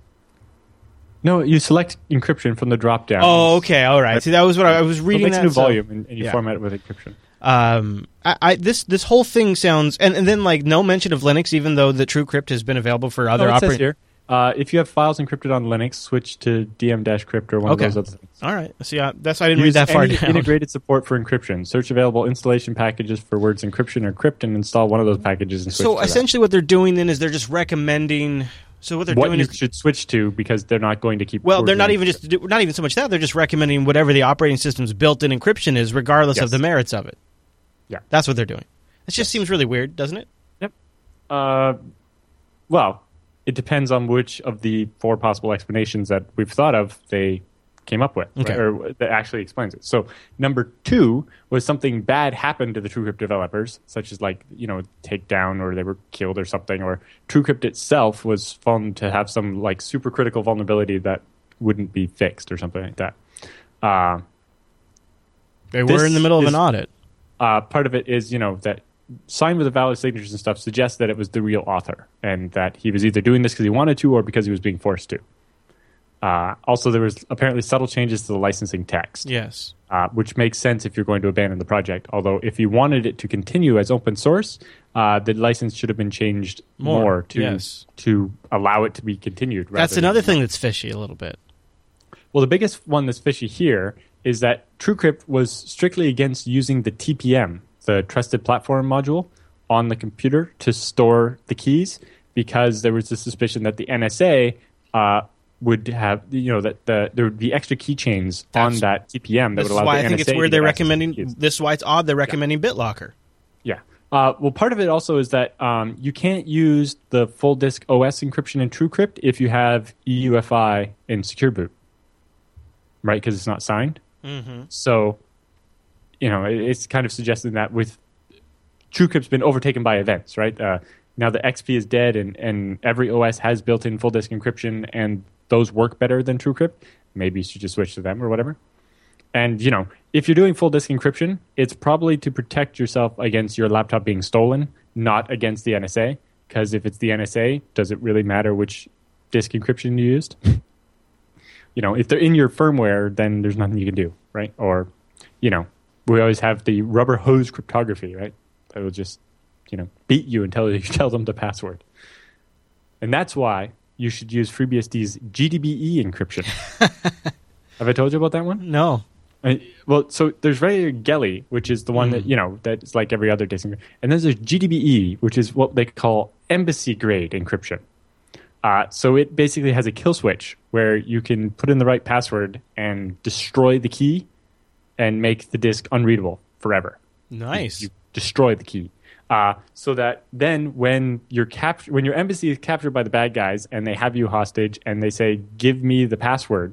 No, you select encryption from the drop down. Oh, okay, all right. See, that was what I, I was It reading. makes a that, new so- volume and, and you yeah. format it with encryption. um I, I this this whole thing sounds and, and then like no mention of linux even though the TrueCrypt has been available for other Oh, operating. Uh, if you have files encrypted on Linux, switch to DM-crypt or one Okay. of those other things. all right see uh, that's i didn't Use read that far down integrated support for encryption. Search available installation packages for words encryption or crypt and install one of those packages and switch so to that. essentially what they're doing then is they're just recommending so what they're what doing you is should switch to because they're not going to keep well they're not even just do- not even so much that they're just recommending whatever the operating system's built-in encryption is regardless of the merits of it Yeah. that's what they're doing it just seems really weird doesn't it Yep. Uh, well, it depends on which of the four possible explanations that we've thought of they came up with, Okay. right? or that actually explains it. So, number two was something bad happened to the TrueCrypt developers, such as like you know takedown or they were killed or something, or TrueCrypt itself was found to have some like super critical vulnerability that wouldn't be fixed or something like that. Uh, they were in the middle of an audit uh, part of it is you know that signed with the valid signatures and stuff suggests that it was the real author and that he was either doing this because he wanted to or because he was being forced to. Uh, also, there was apparently subtle changes to the licensing text, yes uh, which makes sense if you're going to abandon the project. Although, if you wanted it to continue as open source, uh, the license should have been changed More, more, to yes. to allow it to be continued. that's another thing that's fishy a little bit well, the biggest one that's fishy here is that TrueCrypt was strictly against using the TPM, the Trusted Platform Module, on the computer to store the keys because there was a suspicion that the NSA uh, would have, you know, that the, there would be extra keychains on that TPM that would allow why the i think NSA it's weird they're recommending this is why it's odd they're recommending bitlocker Yeah. Uh, well, part of it also is that um, you can't use the full disk OS encryption in TrueCrypt if you have UEFI in Secure Boot, right? Because it's not signed. mm-hmm. So, you know, it's kind of suggesting that with TrueCrypt's been overtaken by events, right? Uh, now the XP is dead, and, and every OS has built-in full disk encryption, and those work better than TrueCrypt. Maybe you should just switch to them or whatever. And you know, if you're doing full disk encryption, it's probably to protect yourself against your laptop being stolen, not against the NSA. Because if it's the NSA, does it really matter which disk encryption you used? *laughs* you know, if they're in your firmware, then there's nothing you can do, right? Or, you know, we always have the rubber hose cryptography, right? That will just, you know, beat you until you *laughs* tell them the password. And that's why you should use FreeBSD's GBDE encryption. *laughs* Have I told you about that one? No. Uh, well, so there's regular GELI, which is the one that you know that's like every other disk, and then there's GBDE, which is what they call embassy grade encryption. Uh, so it basically has a kill switch where you can put in the right password and destroy the key, and make the disk unreadable forever. Nice. You destroy the key. Uh, so that then when you're cap- when your embassy is captured by the bad guys and they have you hostage and they say give me the password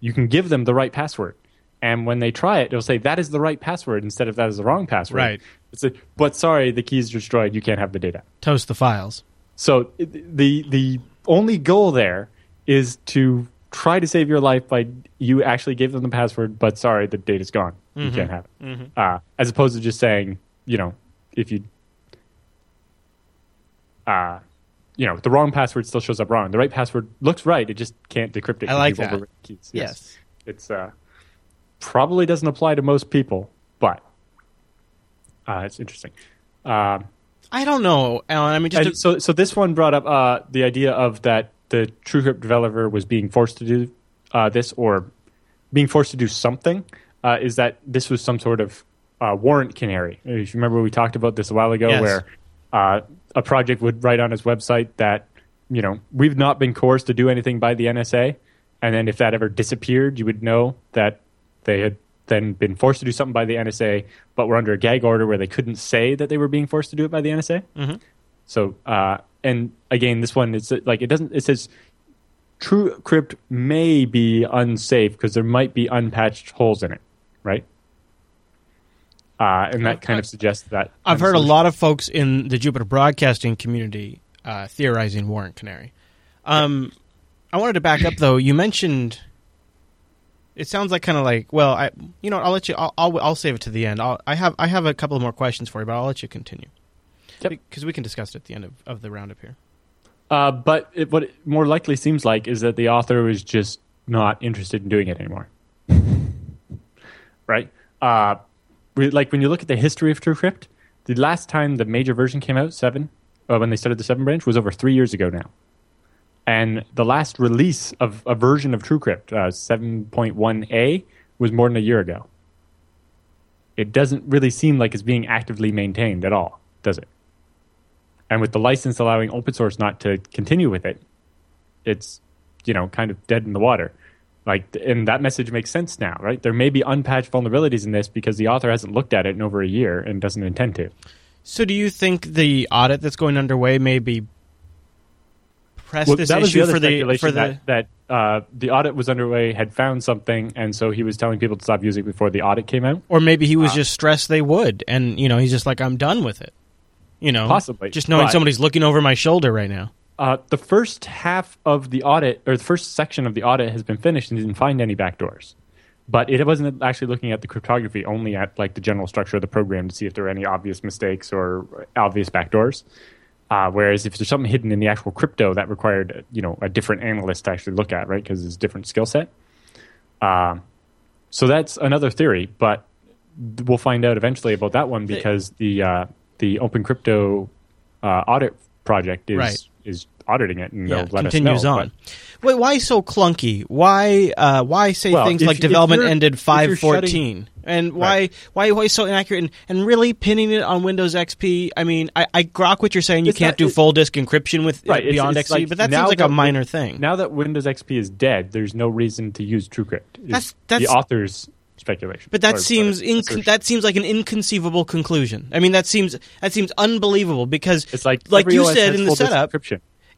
you can give them the right password and when they try it they'll say that is the right password instead of that is the wrong password Right. it's a, but sorry the key is destroyed you can't have the data Toast the files. so the the only goal there is to try to save your life by you actually gave them the password, but sorry, the data's gone. You can't have it. Uh, as opposed to just saying, you know, if you, uh, you know, the wrong password still shows up wrong. The right password looks right. It just can't decrypt it. I like that. keys. Yes. It's uh, probably doesn't apply to most people, but uh, it's interesting. Um, I don't know, Allan. I mean, just to, so, so this one brought up uh, the idea of that the TrueCrypt developer was being forced to do uh, this or being forced to do something. Uh, is that this was some sort of uh, warrant canary? If you remember, we talked about this a while ago, Yes. where uh, a project would write on his website that you know we've not been coerced to do anything by the NSA, and then if that ever disappeared, you would know that they had then been forced to do something by the NSA, but were under a gag order where they couldn't say that they were being forced to do it by the NSA. So, uh, and again, this one is like it doesn't. It says TrueCrypt may be unsafe because there might be unpatched holes in it, right? Uh, and that kind of suggests that I've heard a lot of folks in the Jupiter Broadcasting community uh, theorizing Warrant Canary. Um, I wanted to back up though. You mentioned it sounds like kind of like well, I you know I'll let you. I'll, I'll I'll save it to the end. I'll, I have I have a couple more questions for you, but I'll let you continue. Yep. Because we can discuss it at the end of, of the roundup here. Uh, but it, what it more likely seems like is that the author was just not interested in doing it anymore. *laughs* right? Uh, like when you look at the history of TrueCrypt, the last time the major version came out, seven, uh, when they started the seven branch, was over three years ago now. And the last release of a version of TrueCrypt, uh, 7.1a, was more than a year ago. It doesn't really seem like it's being actively maintained at all, does it? And with the license allowing open source not to continue with it, it's you know kind of dead in the water. Like, and that message makes sense now, right? There may be unpatched vulnerabilities in this because the author hasn't looked at it in over a year and doesn't intend to. So, do you think the audit that's going underway may be press Well, this that was the issue for the for the that, that uh, the audit was underway, had found something, and so he was telling people to stop using it before the audit came out. or maybe he was Uh, just stressed they would, and you know he's just like I'm done with it. You know, Possibly, just knowing but- somebody's looking over my shoulder right now. Uh, the first half of the audit, or the first section of the audit, has been finished and didn't find any backdoors. But it wasn't actually looking at the cryptography, only at like the general structure of the program to see if there are any obvious mistakes or obvious backdoors. Uh, whereas if there's something hidden in the actual crypto, that required you know a different analyst to actually look at, right? Because it's a different skill set. Um, so that's another theory, but we'll find out eventually about that one because the uh, the Open Crypto uh, audit project is Right. is auditing it and Yeah, they'll let continues us know. on. Wait, why so clunky? Why uh, why say Well, things like development ended five fourteen? And why Right. why why so inaccurate and, and really pinning it on Windows XP? I mean, I, I grok what you're saying. You It's can't not- do full disk encryption with Right, it's- beyond it's XP, like but that seems like a minor thing. Now that Windows XP is dead, there's no reason to use TrueCrypt. That's- that's- the author's speculation. But that or- or seems inc- that seems like an inconceivable conclusion. I mean, that seems that seems unbelievable because it's like like you said in the setup.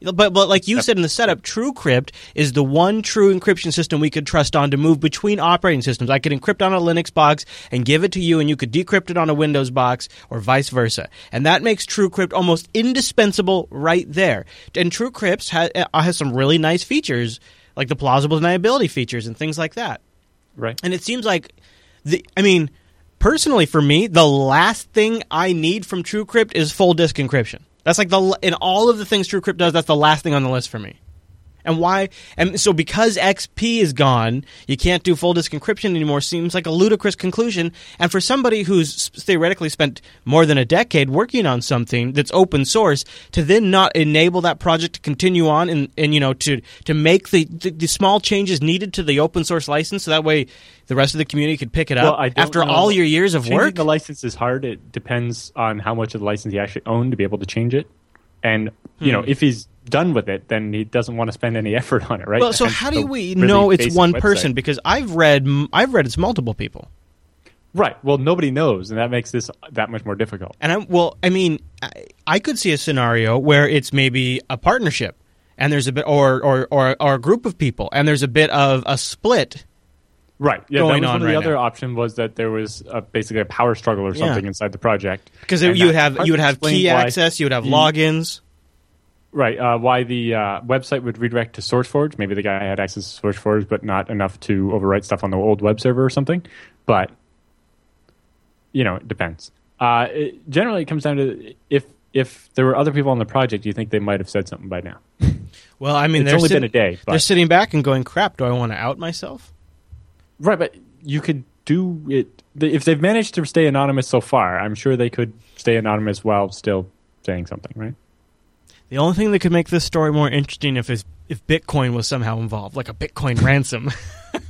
But but like you said in the setup, TrueCrypt is the one true encryption system we could trust on to move between operating systems. I could encrypt on a Linux box and give it to you, and you could decrypt it on a Windows box, or vice versa. And that makes TrueCrypt almost indispensable right there. And TrueCrypt has, uh, has some really nice features, like the plausible deniability features and things like that. Right. And it seems like the I mean, personally for me, the last thing I need from TrueCrypt is full disk encryption. That's like the in all of the things TrueCrypt does, that's the last thing on the list for me. And why? And so because XP is gone, you can't do full disk encryption anymore. Seems like a ludicrous conclusion. And for somebody who's theoretically spent more than a decade working on something that's open source, to then not enable that project to continue on and, and you know to to make the, the, the small changes needed to the open source license, so that way the rest of the community could pick it Well, up after know. all your years of Changing work. the license is hard. It depends on how much of the license he actually owned to be able to change it. And you know, hmm. if he's done with it, then he doesn't want to spend any *laughs* effort on it, right? Well, so Hence how do we really know it's one website. person? Because I've read I've read it's multiple people. Right. Well, nobody knows, and that makes this that much more difficult. And I well, I mean, I, I could see a scenario where it's maybe a partnership, and there's a bit, or or or, or a group of people, and there's a bit of a split. Right. Yeah. going that was on right the other now. option was that there was a, basically a power struggle or Yeah. something inside the project. Because you would have you would have key access, you would have logins. Right. Uh, why the uh, website would redirect to SourceForge? Maybe the guy had access to SourceForge, but not enough to overwrite stuff on the old web server or something. But you know, it depends. Uh, it, generally, it comes down to if if there were other people on the project, you think they might have said something by now. *laughs* Well, I mean, It's only sit- been a day, They're sitting back and going, "Crap! Do I want to out myself?" Right, but you could do it if they've managed to stay anonymous so far. I'm sure they could stay anonymous while still saying something, right? The only thing that could make this story more interesting if is if Bitcoin was somehow involved, like a Bitcoin *laughs* ransom. *laughs*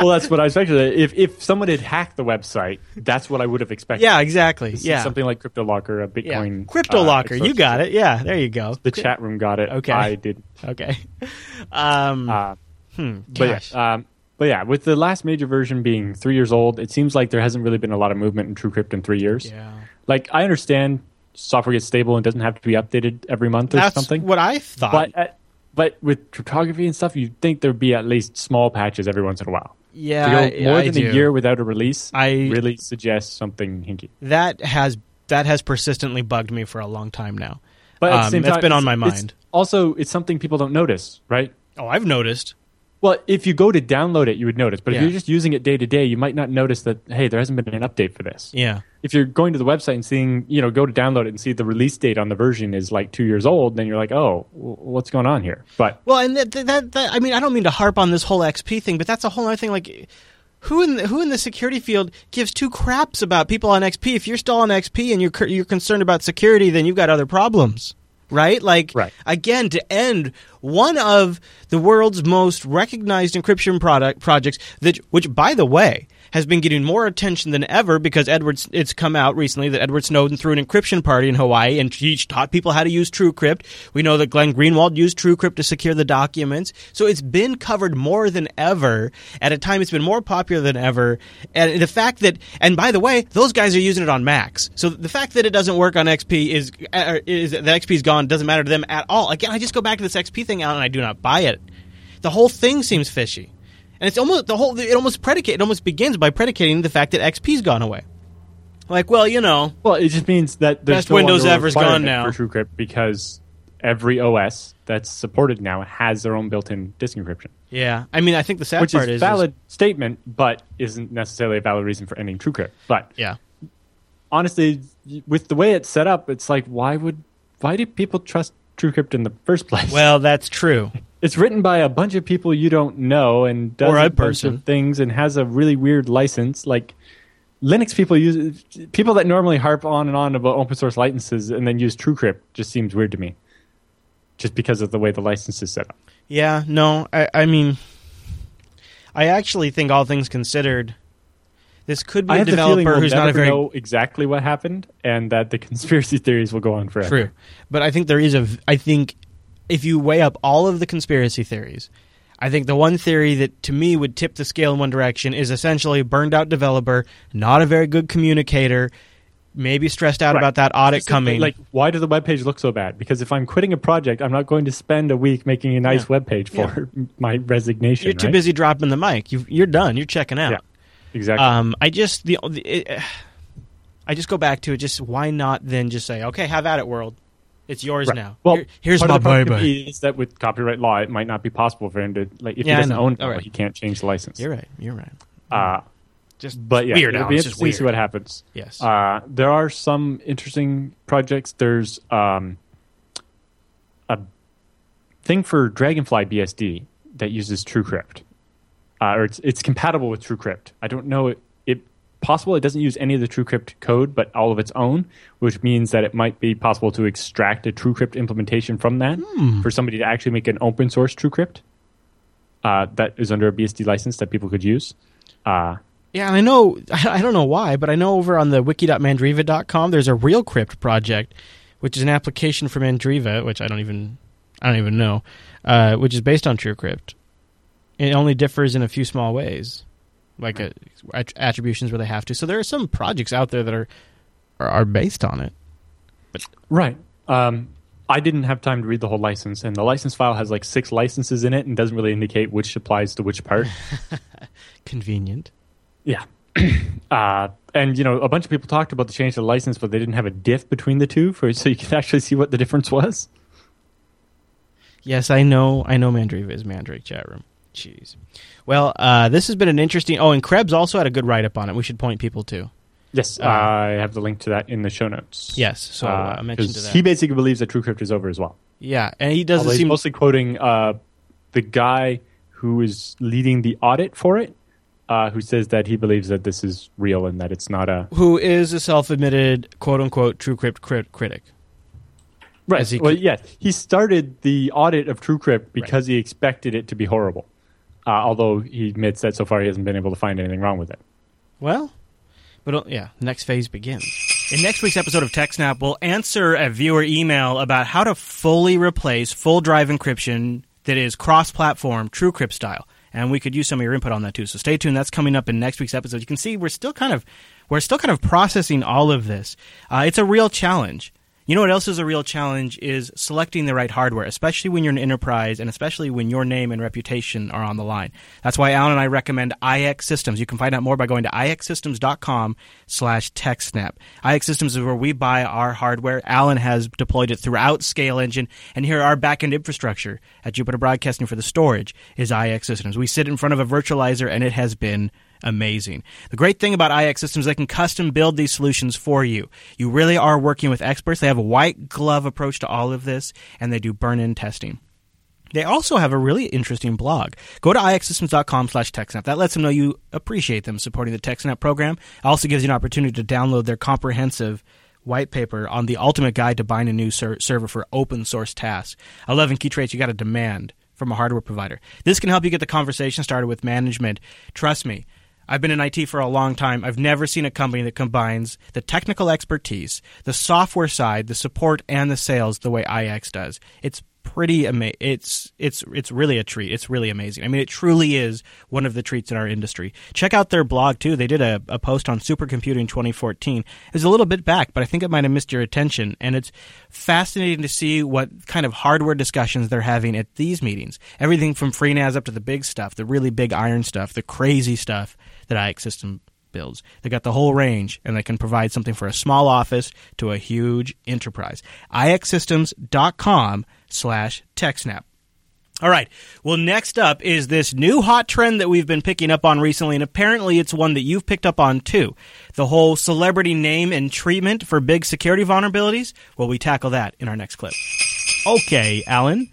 well, that's what I expected. If if someone had hacked the website, that's what I would have expected. yeah, exactly. Yeah, something like CryptoLocker, a yeah. Bitcoin, Crypto uh, locker, you got it. Yeah, there you go. The chat room got it. Okay. I did. Okay. *laughs* Um, Uh, hmm, but yeah, um, but yeah, with the last major version being three years old, it seems like there hasn't really been a lot of movement in TrueCrypt in three years. yeah. Like I understand software gets stable and doesn't have to be updated every month or That's something. what I thought. but uh, but with cryptography and stuff, you'd think there'd be at least small patches every once in a while. yeah, to go more I than a year without a release, I- really suggest something hinky. that has that has persistently bugged me for a long time now. But at the Um, time, been on it's- my it's mind. Also, it's something people don't notice, right? Oh, I've noticed. Well, if you go to download it, you would notice. But Yeah. if you're just using it day to day, you might not notice that. Hey, there hasn't been an update for this. Yeah. If you're going to the website and seeing, you know, go to download it and see the release date on the version is like two years old, then you're like, oh, w- what's going on here? But Well, and that, that, that I mean, I don't mean to harp on this whole XP thing, but that's a whole other thing. Like, who in the, who in the security field gives two craps about people on XP? If you're still on XP and you're you're concerned about security, then you've got other problems, right? Like, Right. again, to end one of the world's most recognized encryption product projects, that which, by the way. Has been getting more attention than ever because Edward. It's come out recently that Edward Snowden threw an encryption party in Hawaii and he taught people how to use TrueCrypt. We know that Glenn Greenwald used TrueCrypt to secure the documents. So it's been covered more than ever. At a time, it's been more popular than ever. And the fact that, and by the way, those guys are using it on Macs. So the fact that it doesn't work on XP is, uh, is that XP is gone doesn't matter to them at all. Again, I just go back to this XP thing out and I do not buy it. The whole thing seems fishy. And it's almost the whole. It almost predicate. It almost begins by predicating the fact that XP's gone away. Like, well, you know, well, it just means that there's Best no Windows ever's gone now. for TrueCrypt because every OS that's supported now has their own built-in disk encryption, yeah. I mean, I think the sad which is part a is valid statement, but isn't necessarily a valid reason for ending TrueCrypt. But yeah. honestly, with the way it's set up, it's like why would why do people trust TrueCrypt in the first place? Well, that's true. It's written by a bunch of people you don't know and does Or a a bunch of things and has a really weird license. Like Linux people use people that normally harp on and on about open source licenses and then use TrueCrypt just seems weird to me. Just because of the way the license is set up. Yeah. No. I. I mean, I actually think all things considered, this could be I a developer we'll who's not a very know exactly what happened and that the *laughs* conspiracy theories will go on forever. True. But I think there is a. I think if you weigh up all of the conspiracy theories, I think the one theory that to me would tip the scale in one direction is essentially burned out developer, not a very good communicator, maybe stressed out Right. about that audit coming. Like, why does the web page look so bad? Because if I'm quitting a project, I'm not going to spend a week making a nice Yeah. web page for *laughs* my resignation. you're too right? busy dropping the mic. You, you're done. You're checking out. Yeah, exactly. Um, I just the, the it, I just go back to it. Just why not then just say, okay, have at it, world. It's yours Right. now. Well, Here- here's part my of the problem baby. Is that with copyright law, it might not be possible for him to like if Yeah, he doesn't own it, right. he can't change the license. You're right. You're right. Uh, Just but yeah, weird. it'll be It's just interesting to see what happens. Yes. Uh, there are some interesting projects. There's um, a thing for Dragonfly BSD that uses TrueCrypt, uh, or it's it's compatible with TrueCrypt. I don't know it, it possible it doesn't use any of the TrueCrypt code, but all of its own, which means that it might be possible to extract a TrueCrypt implementation from that for somebody to actually make an open source TrueCrypt uh, that is under a BSD license that people could use. Uh, Yeah, and I know *laughs* I don't know why, but I know over on the wiki.mandriva.com there's a RealCrypt project, which is an application for Mandriva, which I don't even I don't even know, uh, which is based on TrueCrypt. It only differs in a few small ways, like uh att- attributions where they have to. So there are some projects out there that are are, are based on it. Right. Um, I didn't have time to read the whole license, and the license file has like six licenses in it and doesn't really indicate which applies to which part. *laughs* Convenient. yeah. *clears throat* uh, and, you know, a bunch of people talked about the change to the license, but they didn't have a diff between the two for so you could *laughs* actually see what the difference was. Yes, I know. I know Mandriva is Mandrake chat room. Jeez. Well, uh, this has been an interesting. Oh, and Krebs also had a good write up on it. We should point people to. Yes, Uh, I have the link to that in the show notes. Yes, so uh, I mentioned to 'cause that. He basically believes that TrueCrypt is over as well. yeah, and he doesn't Although seem mostly quoting uh, the guy who is leading the audit for it, uh, who says that he believes that this is real and that it's not a who is a self-admitted quote unquote TrueCrypt crit- critic. right. He well, could- yeah, he started the audit of TrueCrypt because he expected it to be horrible. Uh, although he admits that so far he hasn't been able to find anything wrong with it. Well, but uh, yeah, next phase begins. In next week's episode of TechSnap, we'll answer a viewer email about how to fully replace full drive encryption that is cross platform, TrueCrypt style. And we could use some of your input on that too. So stay tuned. That's coming up in next week's episode. You can see we're still kind of we're still kind of processing all of this. Uh, it's a real challenge. You know what else is a real challenge is selecting the right hardware, especially when you're an enterprise and especially when your name and reputation are on the line. That's why Allan and I recommend iXsystems. You can find out more by going to ixsystems.com slash TechSnap. iXsystems is where we buy our hardware. Allan has deployed it throughout ScaleEngine, and here our backend infrastructure at Jupiter Broadcasting for the storage is iXsystems. We sit in front of a virtualizer, and it has been amazing. The great thing about iXsystems, they can custom build these solutions for you. You really are working with experts. They have a white glove approach to all of this, and they do burn-in testing. They also have a really interesting blog. Go to ixsystems.com slash TechSnap. That lets them know you appreciate them supporting the TechSnap program. It also gives you an opportunity to download their comprehensive white paper on the ultimate guide to buying a new ser- server for open source tasks. 11 key traits you got to demand from a hardware provider. This can help you get the conversation started with management. Trust me, I've been in IT for a long time. I've never seen a company that combines the technical expertise, the software side, the support, and the sales the way iX does. It's pretty amazing. It's it's it's really a treat. It's really amazing. I mean, it truly is one of the treats in our industry. Check out their blog too. They did a, a post on supercomputing 2014. It was a little bit back, but I think it might have missed your attention. And it's fascinating to see what kind of hardware discussions they're having at these meetings. Everything from FreeNAS up to the big stuff, the really big iron stuff, the crazy stuff that iXsystem builds. They got the whole range, and they can provide something for a small office to a huge enterprise. ixsystems.com slash TechSnap. All right. Well, next up is this new hot trend that we've been picking up on recently, and apparently it's one that you've picked up on too. The whole celebrity name and treatment for big security vulnerabilities. Well, we tackle that in our next clip. Okay, Allan.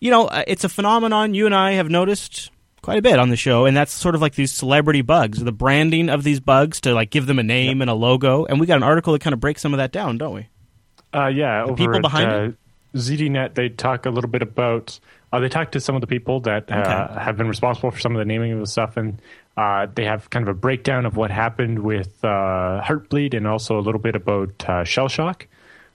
You know, uh, it's a phenomenon you and I have noticed quite a bit on the show, and that's sort of like these celebrity bugs, the branding of these bugs to like give them a name and a logo. And we got an article that kind of breaks some of that down, don't we? Uh, yeah, over people at, behind uh, ZDNet, they talk a little bit about. Uh, they talk to some of the people that uh, Okay. have been responsible for some of the naming of the stuff, and uh, they have kind of a breakdown of what happened with uh, Heartbleed, and also a little bit about uh, Shellshock,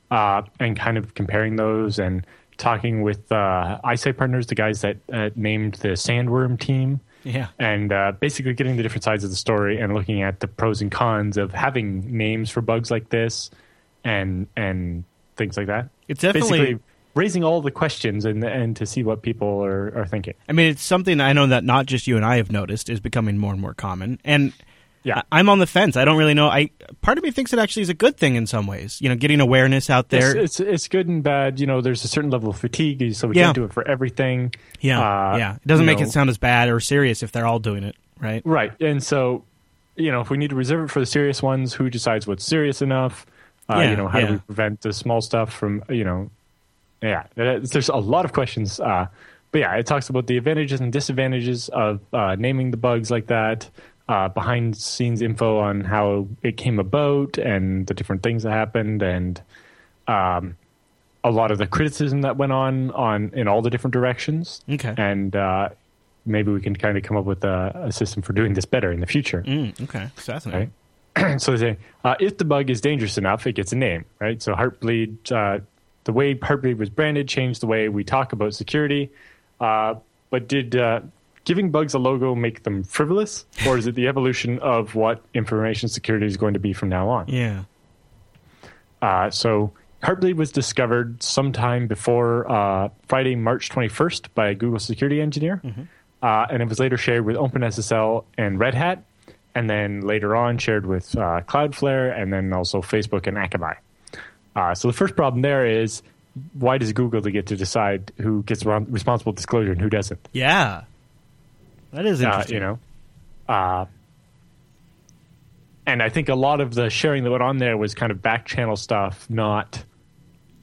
uh, and kind of comparing those and talking with uh, partners, the guys that uh, named the Sandworm team. Yeah. and uh, basically getting the different sides of the story and looking at the pros and cons of having names for bugs like this and and things like that. It's definitely- basically raising all the questions and and to see what people are, are thinking. I mean, it's something I know that not just you and I have noticed is becoming more and more common. And Yeah. I- I'm on the fence. I don't really know. I part of me thinks it actually is a good thing in some ways. You know, getting awareness out there. It's, it's it's good and bad. You know, there's a certain level of fatigue, so we Yeah. can't do it for everything. yeah, Uh, yeah. It doesn't make know, it sound as bad or serious if they're all doing it, right? right. And so, you know, if we need to reserve it for the serious ones, who decides what's serious enough? Uh, Yeah, you know, how yeah. do we prevent the small stuff from you know yeah, there's a lot of questions. Uh, but yeah, it talks about the advantages and disadvantages of uh, naming the bugs like that. Uh, behind scenes info on how it came about and the different things that happened and um, a lot of the criticism that went on on in all the different directions. Okay. And uh, maybe we can kind of come up with a, a system for doing this better in the future. Mm, okay. Fascinating. Right. *clears throat* so they say uh, if the bug is dangerous enough, it gets a name, right? So Heartbleed, uh, the way Heartbleed was branded changed the way we talk about security. Uh, but did uh, giving bugs a logo make them frivolous, *laughs* or is it the evolution of what information security is going to be from now on? Yeah. Uh, so Heartbleed was discovered sometime before uh, Friday, March 21st by a Google security engineer. Uh, and it was later shared with OpenSSL and Red Hat, and then later on shared with uh, Cloudflare, and then also Facebook and Akamai. Uh, so the first problem there is why does Google get to decide who gets responsible disclosure and who doesn't? Yeah. That is uh, interesting. you know. Uh, and I think a lot of the sharing that went on there was kind of back channel stuff, not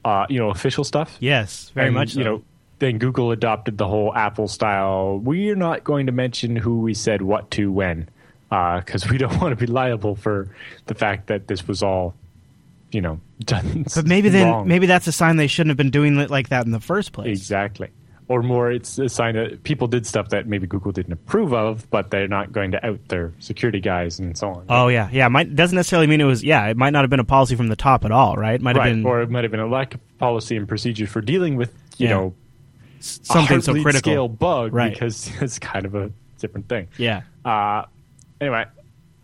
uh, you know official stuff. Yes, very And, much. So. You know, then Google adopted the whole Apple style. We're not going to mention who we said what to when, because we *laughs* don't want to be liable for the fact that this was all, you know, *laughs* done. but maybe then wrong. maybe that's a sign they shouldn't have been doing it like that in the first place. Exactly. Or more, it's a sign that people did stuff that maybe Google didn't approve of, but they're not going to out their security guys and so on. Oh yeah, yeah. Might doesn't necessarily mean it was. Yeah, it might not have been a policy from the top at all, right? It might have been Or it might have been a lack of policy and procedure for dealing with, you Yeah. know, something a so critical. scale bug Right. because *laughs* it's kind of a different thing. Yeah. Uh, anyway,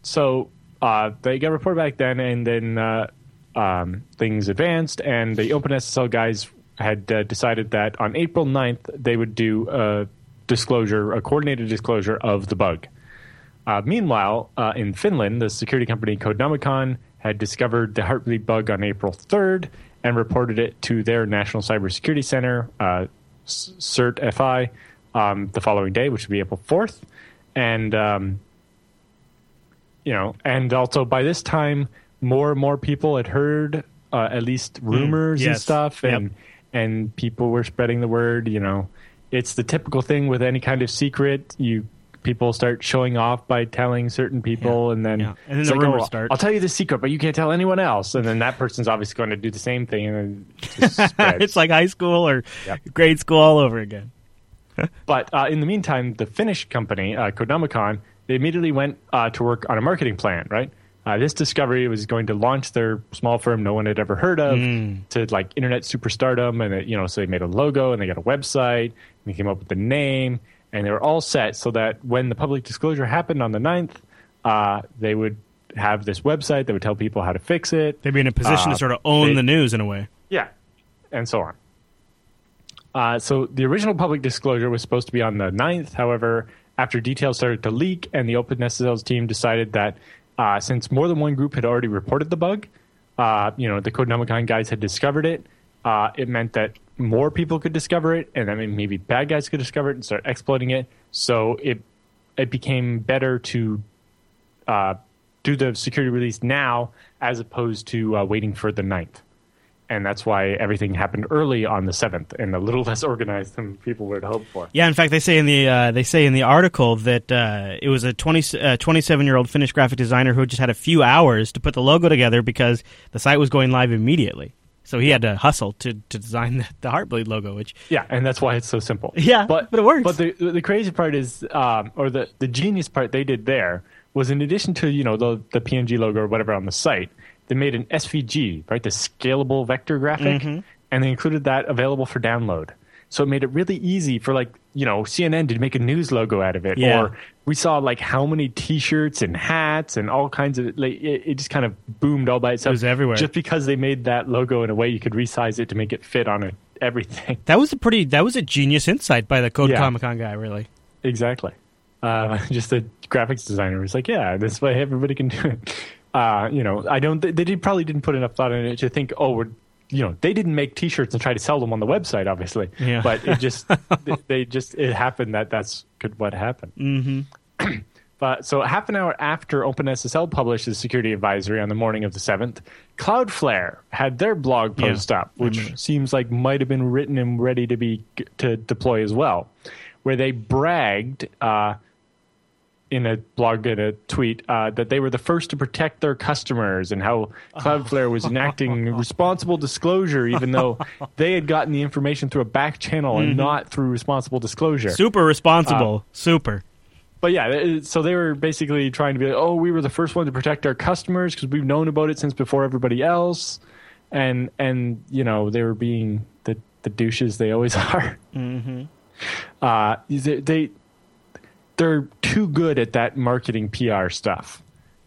so uh, they got reported back then, and then uh, um, things advanced, and the OpenSSL guys had uh, decided that on April 9th they would do a disclosure, a coordinated disclosure of the bug. Uh, meanwhile, uh, in Finland, the security company Codenomicon had discovered the Heartbleed bug on April 3rd and reported it to their National Cybersecurity Center, uh, CERT FI, um, the following day, which would be April 4th. And, um, you know, and also by this time, more and more people had heard uh, at least rumors and Mm, yes. stuff, Yep. and and people were spreading the word. You know, it's the typical thing with any kind of secret. You people start showing off by telling certain people, Yeah. and then Yeah. And then the like, rumors oh, start. I'll tell you the secret, but you can't tell anyone else. And then that person's obviously going to do the same thing, and then it *laughs* it's like high school or Yep. grade school all over again. *laughs* But uh, in the meantime, the Finnish company, uh, Codenomicon, they immediately went uh, to work on a marketing plan, right? Uh, this discovery was going to launch their small firm no one had ever heard of to like internet superstardom, and it, you know, so they made a logo and they got a website, and they came up with the name, and they were all set so that when the public disclosure happened on the 9th, uh, they would have this website that would tell people how to fix it. They'd be in a position Uh, to sort of own they- the news in a way. Yeah, and so on. Uh, so the original public disclosure was supposed to be on the 9th. However, after details started to leak and the OpenSSL's team decided that uh, since more than one group had already reported the bug, uh, you know, the Codenomicon guys had discovered it, uh, it meant that more people could discover it, and then maybe bad guys could discover it and start exploiting it. So it it became better to uh, do the security release now as opposed to uh, waiting for the 9th. And that's why everything happened early on the 7th and a little *laughs* less organized than people would hope for. Yeah, in fact, they say in the uh, they say in the article that uh, it was a 20, uh, 27 year old Finnish graphic designer who just had a few hours to put the logo together because the site was going live immediately. So he had to hustle to, to design the, the Heartbleed logo, which Yeah, and that's why it's so simple. *laughs* Yeah, but it works. But the the crazy part is, um, or the the genius part they did there was in addition to you know the the PNG logo or whatever on the site, they made an SVG, right, the scalable vector graphic, Mm-hmm. and they included that available for download. So it made it really easy for like you know CNN to make a news logo out of it, Yeah. or we saw like how many T-shirts and hats and all kinds of like it, it just kind of boomed all by itself. It was everywhere. just because they made that logo in a way you could resize it to make it fit on it, everything. that was a pretty that was a genius insight by the Code Yeah. Comic Con guy, really. Exactly. Uh, *laughs* just a graphics designer was like, yeah, this way everybody can do it. Uh, you know, I don't. They did, probably didn't put enough thought in it to think, oh, we're, you know, they didn't make T-shirts and try to sell them on the website, obviously. Yeah. But it just, *laughs* they, they just, it happened that that's could what happened. Mm-hmm. *clears throat* But so half an hour after OpenSSL published its security advisory on the morning of the seventh, Cloudflare had their blog Yeah, post up, I which remember. seems like might have been written and ready to be to deploy as well, where they bragged uh, in a blog in a tweet uh, that they were the first to protect their customers and how Cloudflare was enacting *laughs* responsible disclosure, even though they had gotten the information through a back channel Mm-hmm. and not through responsible disclosure. Super responsible. Super. But yeah, so they were basically trying to be like, oh, we were the first one to protect our customers because we've known about it since before everybody else, and and you know they were being the the douches they always *laughs* are. Mm-hmm. Uh, they, they they're too good at that marketing PR stuff.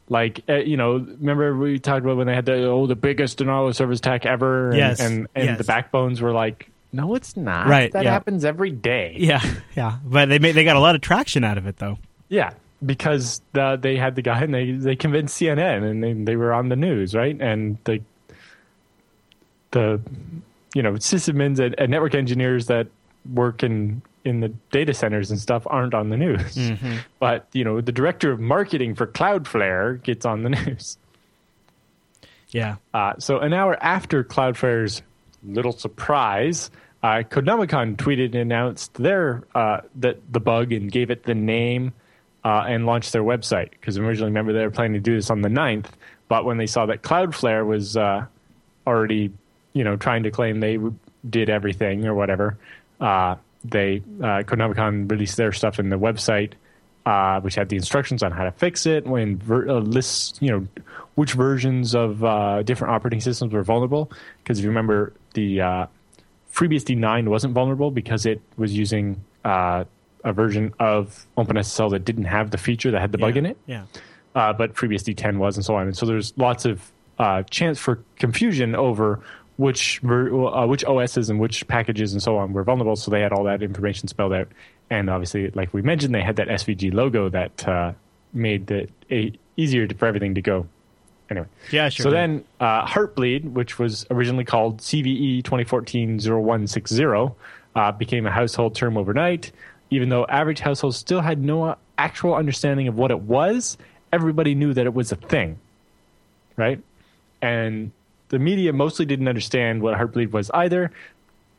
Like uh, you know, remember we talked about when they had the oh the biggest denial of service attack ever, and Yes, and, and yes. the backbones were like, no, it's not. Right, that yeah. happens every day. Yeah, *laughs* yeah. But they made, they got a lot of traction out of it, though. Yeah, because the, they had the guy and they, they convinced CNN and they, they were on the news, right? And the the you know sysadmins and, and network engineers that work in in the data centers and stuff aren't on the news, *laughs* but you know the director of marketing for Cloudflare gets on the *laughs* news. Yeah. Uh, so an hour after Cloudflare's little surprise, uh, tweeted and announced their uh, that the bug and gave it the name uh, and launched their website. Because originally, remember, they were planning to do this on the 9th, but when they saw that Cloudflare was uh, already, you know, trying to claim they w- did everything or whatever, uh, they uh, Codenomicon released their stuff in the website uh, which had the instructions on how to fix it, when ver- uh, lists, you know, which versions of uh, different operating systems were vulnerable. Because if you remember, the uh, FreeBSD 9 wasn't vulnerable because it was using uh, a version of OpenSSL that didn't have the feature that had the bug in it Yeah. uh, but FreeBSD 10 was, and so on. And so there's lots of uh, chance for confusion over which uh, which OSs and which packages and so on were vulnerable. So they had all that information spelled out, and obviously, like we mentioned, they had that SVG logo that uh, made it a- easier to, for everything to go. Anyway, Yeah, sure So did. then, uh, Heartbleed, which was originally called CVE 2014-0160, uh, became a household term overnight. Even though average households still had no actual understanding of what it was, everybody knew that it was a thing, right? And the media mostly didn't understand what Heartbleed was either,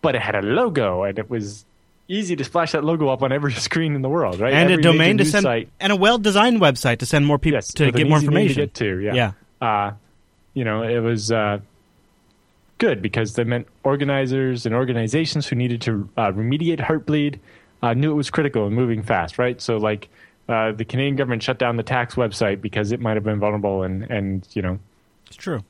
but it had a logo, and it was easy to splash that logo up on every *laughs* screen in the world, right? And Every a domain to send, site and a well-designed website to send more people yes, to get more information. To get to, yeah. Yeah. Uh, you know, it was uh, good because they meant organizers and organizations who needed to uh, remediate Heartbleed uh, knew it was critical and moving fast, right? So, like, uh, the Canadian government shut down the tax website because it might have been vulnerable, and and you know, It's true.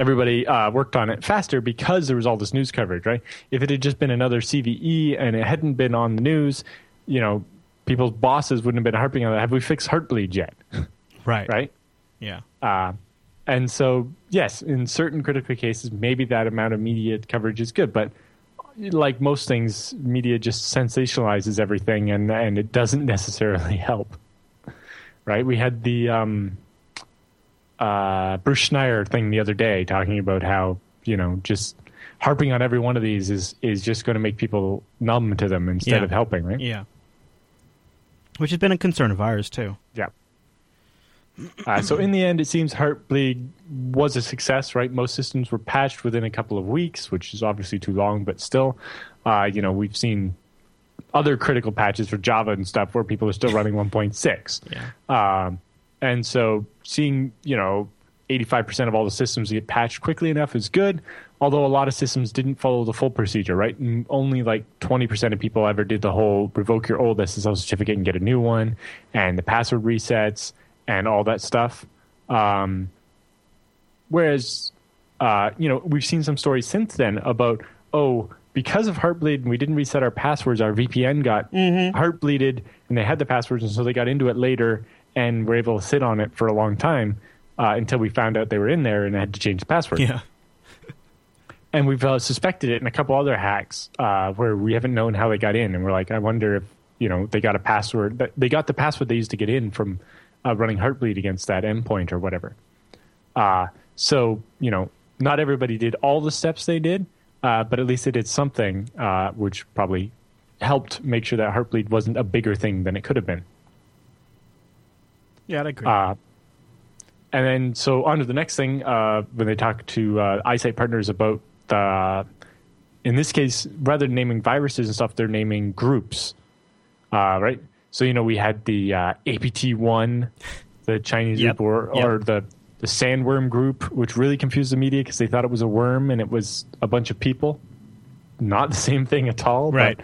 Everybody uh, worked on it faster because there was all this news coverage, right? If it had just been another CVE and it hadn't been on the news, you know, people's bosses wouldn't have been harping on that. Have we fixed Heartbleed yet? *laughs* Right. right? Yeah. Uh, and so, yes, in certain critical cases, maybe that amount of media coverage is good, but like most things, media just sensationalizes everything, and and it doesn't *laughs* necessarily help. Right? We had the um, uh, Bruce Schneier thing the other day talking about how you know just harping on every one of these is is just going to make people numb to them instead Yeah. of helping, right? Yeah. Which has been a concern of ours too. Yeah. Uh, so in the end, it seems Heartbleed was a success, right? Most systems were patched within a couple of weeks, which is obviously too long, but still, uh, you know, we've seen other critical patches for Java and stuff where people are still running *laughs* 1.6. Yeah. Um, and so seeing, you know, 85% of all the systems get patched quickly enough is good, although a lot of systems didn't follow the full procedure, right? And only like 20% of people ever did the whole revoke your old SSL certificate and get a new one, and the password resets and all that stuff. Um, whereas, uh, you know, we've seen some stories since then about, oh, because of Heartbleed and we didn't reset our passwords, our VPN got heartbleeded and they had the passwords, and so they got into it later and were able to sit on it for a long time uh, until we found out they were in there and had to change the password. Yeah. *laughs* And we've uh, suspected it in a couple other hacks uh, where we haven't known how they got in, and we're like, I wonder if you know they got a password. that- They got the password they used to get in from uh, running Heartbleed against that endpoint or whatever. Uh, so you know, not everybody did all the steps they did, uh, but at least they did something, uh, which probably helped make sure that Heartbleed wasn't a bigger thing than it could have been. Yeah, I agree. Uh, and then, so on to the next thing, uh, when they talk to uh, iSight partners about the, in this case, rather than naming viruses and stuff, they're naming groups, uh, right? So, you know, we had the uh, APT1, the Chinese Yep. group, or, Yep. or the, the sandworm group, which really confused the media because they thought it was a worm and it was a bunch of people. Not the same thing at all. Right.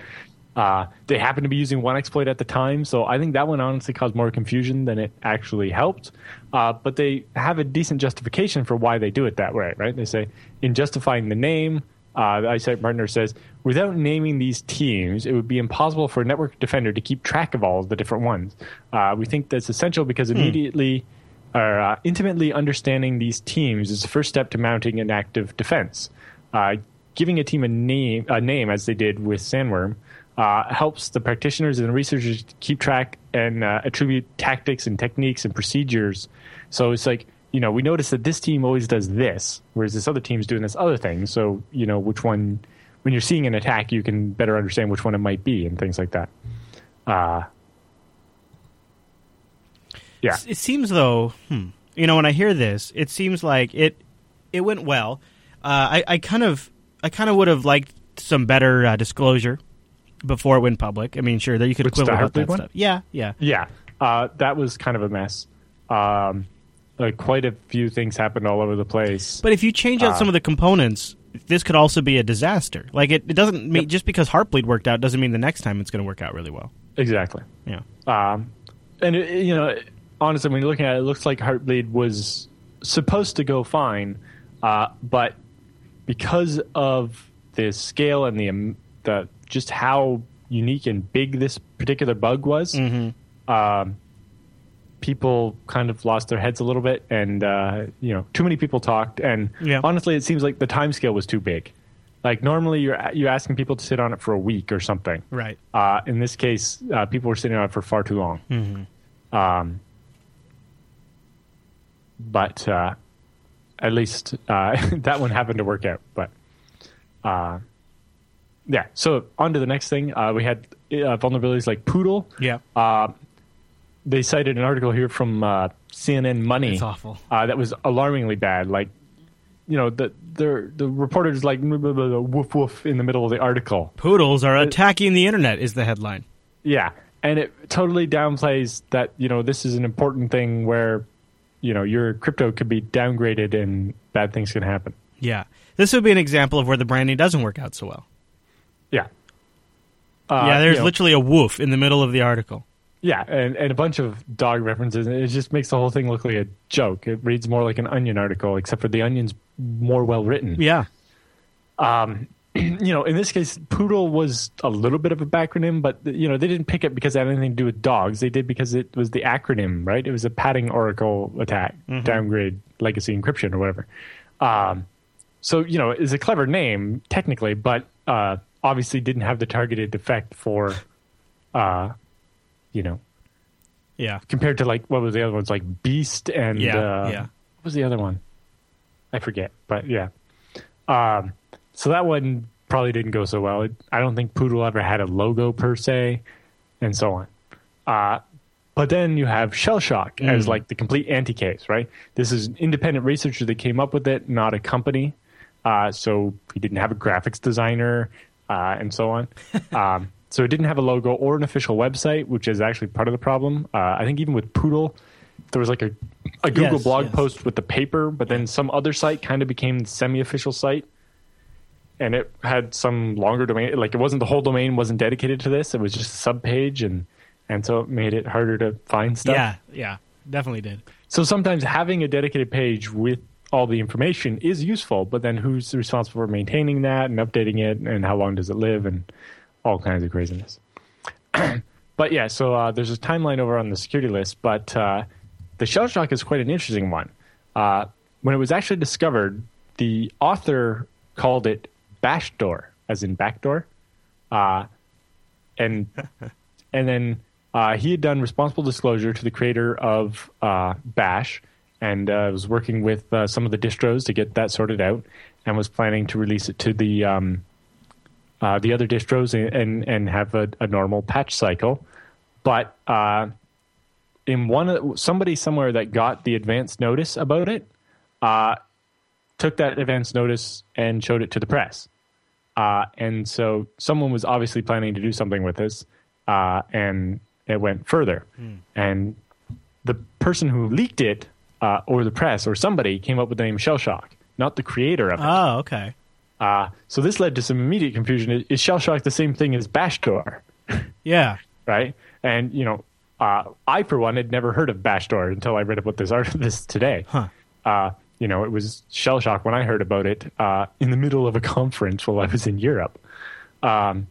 Uh, they happened to be using one exploit at the time, so I think that one honestly caused more confusion than it actually helped. Uh, but they have a decent justification for why they do it that way, right? They say, in justifying the name, uh, the iSight partner says, without naming these teams, it would be impossible for a network defender to keep track of all of the different ones. Uh, we think that's essential because immediately or uh, intimately understanding these teams is the first step to mounting an active defense. Uh, giving a team a name, a name as they did with Sandworm, uh, helps the practitioners and researchers keep track and uh, attribute tactics and techniques and procedures. So it's like you know we notice that this team always does this, whereas this other team's doing this other thing. So you know which one. When you're seeing an attack, you can better understand which one it might be and things like that. Uh, yeah. It seems though, hmm, you know, when I hear this, it seems like it it went well. Uh, I, I kind of I kind of would have liked some better uh, disclosure before it went public. I mean, sure, that you could Which, quibble about that one? stuff. Yeah, yeah. Yeah, uh, that was kind of a mess. Um, like quite a few things happened all over the place. But if you change out Uh, some of the components, this could also be a disaster. Like it, it doesn't mean Yep. just because Heartbleed worked out doesn't mean the next time it's going to work out really well. exactly. Yeah. Um, and it, you know, honestly, when you're looking at it, it looks like Heartbleed was supposed to go fine, uh, but because of the scale and the um, the just how unique and big this particular bug was, um, people kind of lost their heads a little bit, and uh, you know, too many people talked. And Yeah. honestly, it seems like the time scale was too big. Like normally, you're you're asking people to sit on it for a week or something. Right. Uh, in this case, uh, people were sitting on it for far too long. Um, but uh, at least uh, *laughs* that one happened to work out. But uh, yeah, so on to the next thing. Uh, we had uh, vulnerabilities like Poodle. Yeah. Uh, they cited an article here from uh, CNN Money It's awful. uh, that was alarmingly bad. Like, you know, the the the reporters like blah, blah, blah, woof woof in the middle of the article. Poodles are attacking the internet is the headline. Yeah, and it totally downplays that you know this is an important thing where you know your crypto could be downgraded and bad things can happen. Yeah. This would be an example of where the branding doesn't work out so well. Yeah. Uh, yeah, there's you know, literally a woof in the middle of the article. yeah, and, and a bunch of dog references. It just makes the whole thing look like a joke. It reads more like an Onion article, except for the Onion's more well written. Yeah. Um, *clears throat* you know, in this case, Poodle was a little bit of a backronym, but you know they didn't pick it because it had anything to do with dogs. They did because it was the acronym, right? It was a padding Oracle attack, downgrade legacy encryption or whatever. Um, so you know, it's a clever name technically, but uh, obviously didn't have the targeted effect for, uh, you know, Yeah. compared to like what was the other ones like Beast and Yeah, uh, yeah. what was the other one? I forget, but yeah. Um, so that one probably didn't go so well. It, I don't think Poodle ever had a logo per se, and so on. Uh, but then you have Shellshock as like the complete anti-case, right? This is an independent researcher that came up with it, not a company. Uh, so he didn't have a graphics designer uh, and so on. um, so it didn't have a logo or an official website, which is actually part of the problem. Uh, I think even with Poodle, there was like a, a Google Yes, blog yes. post with the paper, but then some other site kind of became the semi-official site, and it had some longer domain. Like it wasn't the whole domain wasn't dedicated to this; it was just a sub page, and and so it made it harder to find stuff. Yeah. Yeah. Definitely did. So sometimes having a dedicated page with all the information is useful, but then who's responsible for maintaining that and updating it, and how long does it live, and all kinds of craziness. *clears throat* but yeah, so uh, there's a timeline over on the security list, but uh, the Shellshock is quite an interesting one. Uh, when it was actually discovered, the author called it Bashdoor, as in backdoor, uh, and *laughs* and then uh, he had done responsible disclosure to the creator of uh, Bash, and uh, was working with uh, some of the distros to get that sorted out, and was planning to release it to the um, uh, the other distros and and, and have a, a normal patch cycle. But uh, in one of somebody somewhere that got the advance notice about it, uh, took that advance notice and showed it to the press. Uh, and so someone was obviously planning to do something with this, uh, and it went further. And the person who leaked it, uh, or the press, or somebody came up with the name Shellshock, not the creator of it. Oh, okay. Uh, so this led to some immediate confusion. Is, Shellshock the same thing as Bashdoor? *laughs* Yeah. right? And you know, uh, I for one had never heard of Bashdoor until I read about this art *laughs* this today. Huh. Uh, you know, it was Shellshock when I heard about it uh, in the middle of a *laughs* conference while I was in Europe. Um,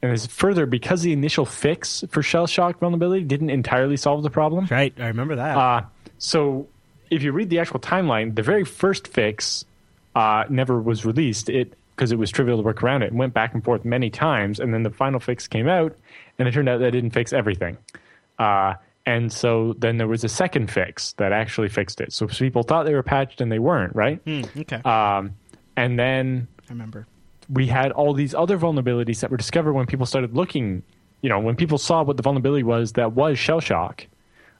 and as further, because the initial fix for Shellshock vulnerability didn't entirely solve the problem. Right. I remember that. So if you read the actual timeline, the very first fix uh, never was released. It because it was trivial to work around it and went back and forth many times. And then the final fix came out, and it turned out that didn't fix everything. Uh, and so then there was a second fix that actually fixed it. So people thought they were patched and they weren't, right? Hmm, okay. Um, and then I remember. we had all these other vulnerabilities that were discovered when people started looking. You know, when people saw what the vulnerability was that was Shellshock,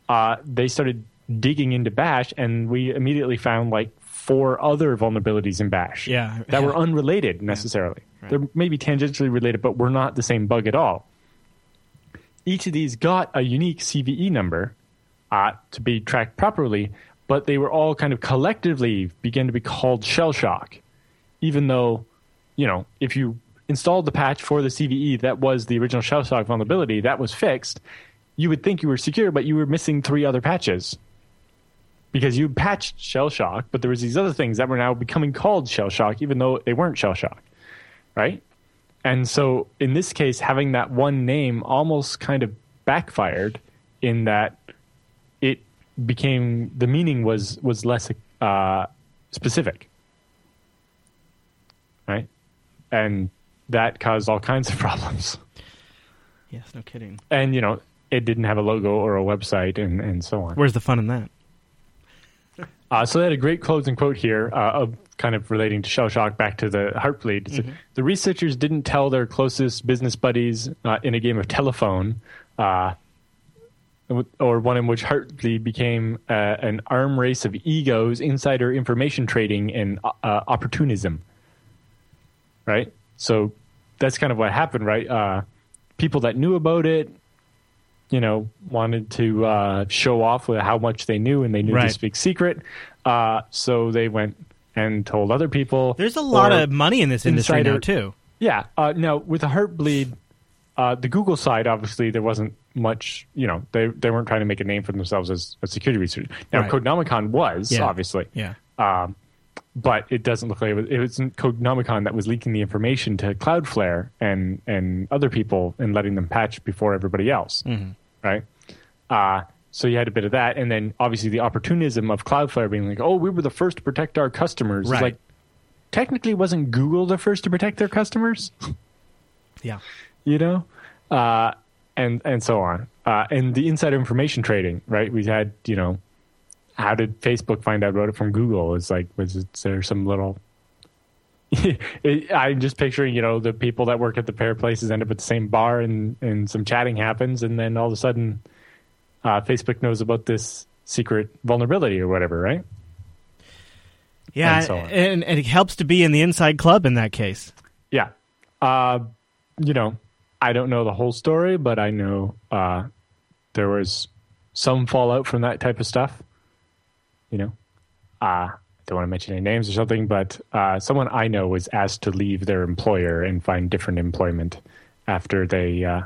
uh, they started digging into Bash, and we immediately found like four other vulnerabilities in Bash. Yeah. that were unrelated necessarily. Right. They're maybe tangentially related, but were not the same bug at all. Each of these got a unique CVE number uh, to be tracked properly, but they were all kind of collectively began to be called Shellshock, even though, you know, if you installed the patch for the CVE that was the original Shellshock vulnerability that was fixed, you would think you were secure, but you were missing three other patches because you patched Shellshock, but there was these other things that were now becoming called Shellshock, even though they weren't Shellshock, right? And so in this case, having that one name almost kind of backfired in that it became the meaning was was less uh, specific, right? And that caused all kinds of *laughs* problems. Yes. No kidding. And you know, it didn't have a logo or a website, and and so on. Where's the fun in that? Uh, so they had a great closing quote here uh, of kind of relating to Shellshock back to the heartbleed. Said, The researchers didn't tell their closest business buddies uh, in a game of telephone, uh, or one in which heartbleed became uh, an arm race of egos, insider information trading, and uh, opportunism. Right. So that's kind of what happened, right? Uh, people that knew about it, you know, wanted to uh, show off with how much they knew, and they knew Right. this big secret. Uh, so they went and told other people. There's a lot of money in this industry now too. yeah. Uh, now with the Heartbleed, uh, the Google side, obviously there wasn't much. You know, they they weren't trying to make a name for themselves as a security researcher. Now Right. Codenomicon was Yeah. obviously, Yeah. um, but it doesn't look like it was, it wasn't that was leaking the information to Cloudflare and and other people and letting them patch before everybody else, Mm-hmm. right? Uh, so you had a bit of that, and then obviously the opportunism of Cloudflare being like, "Oh, we were the first to protect our customers." Right. like technically, wasn't Google the first to protect their customers? *laughs* Yeah. you know, uh, and and so on. Uh, and the insider information trading, right? We had, you know, how did Facebook find out about it from Google? It's like, was it, there some little? *laughs* I'm just picturing, you know, the people that work at the pair places end up at the same bar, and and some chatting happens, and then all of a sudden, uh, Facebook knows about this secret vulnerability or whatever, right? Yeah. And so and, and it helps to be in the inside club in that case. Yeah. Uh, you know, I don't know the whole story, but I know uh, there was some fallout from that type of stuff. You know, uh, don't want to mention any names or something, but uh, someone I know was asked to leave their employer and find different employment after they uh,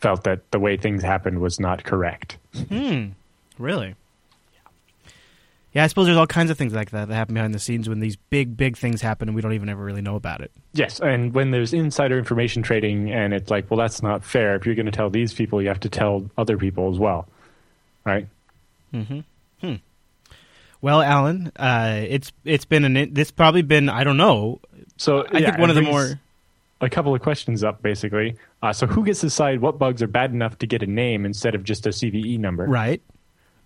felt that the way things happened was not correct. Hmm. Really? Yeah, yeah, I suppose there's all kinds of things like that that happen behind the scenes when these big, big things happen and we don't even ever really know about it. Yes, and when there's insider information trading, and it's like, well, that's not fair. If you're going to tell these people, you have to tell other people as well, right? Well, Allan, uh, it's it's been an this probably been I don't know. So I yeah, think one of the more a couple of questions up basically. Uh, so who gets to decide what bugs are bad enough to get a name instead of just a CVE number? right.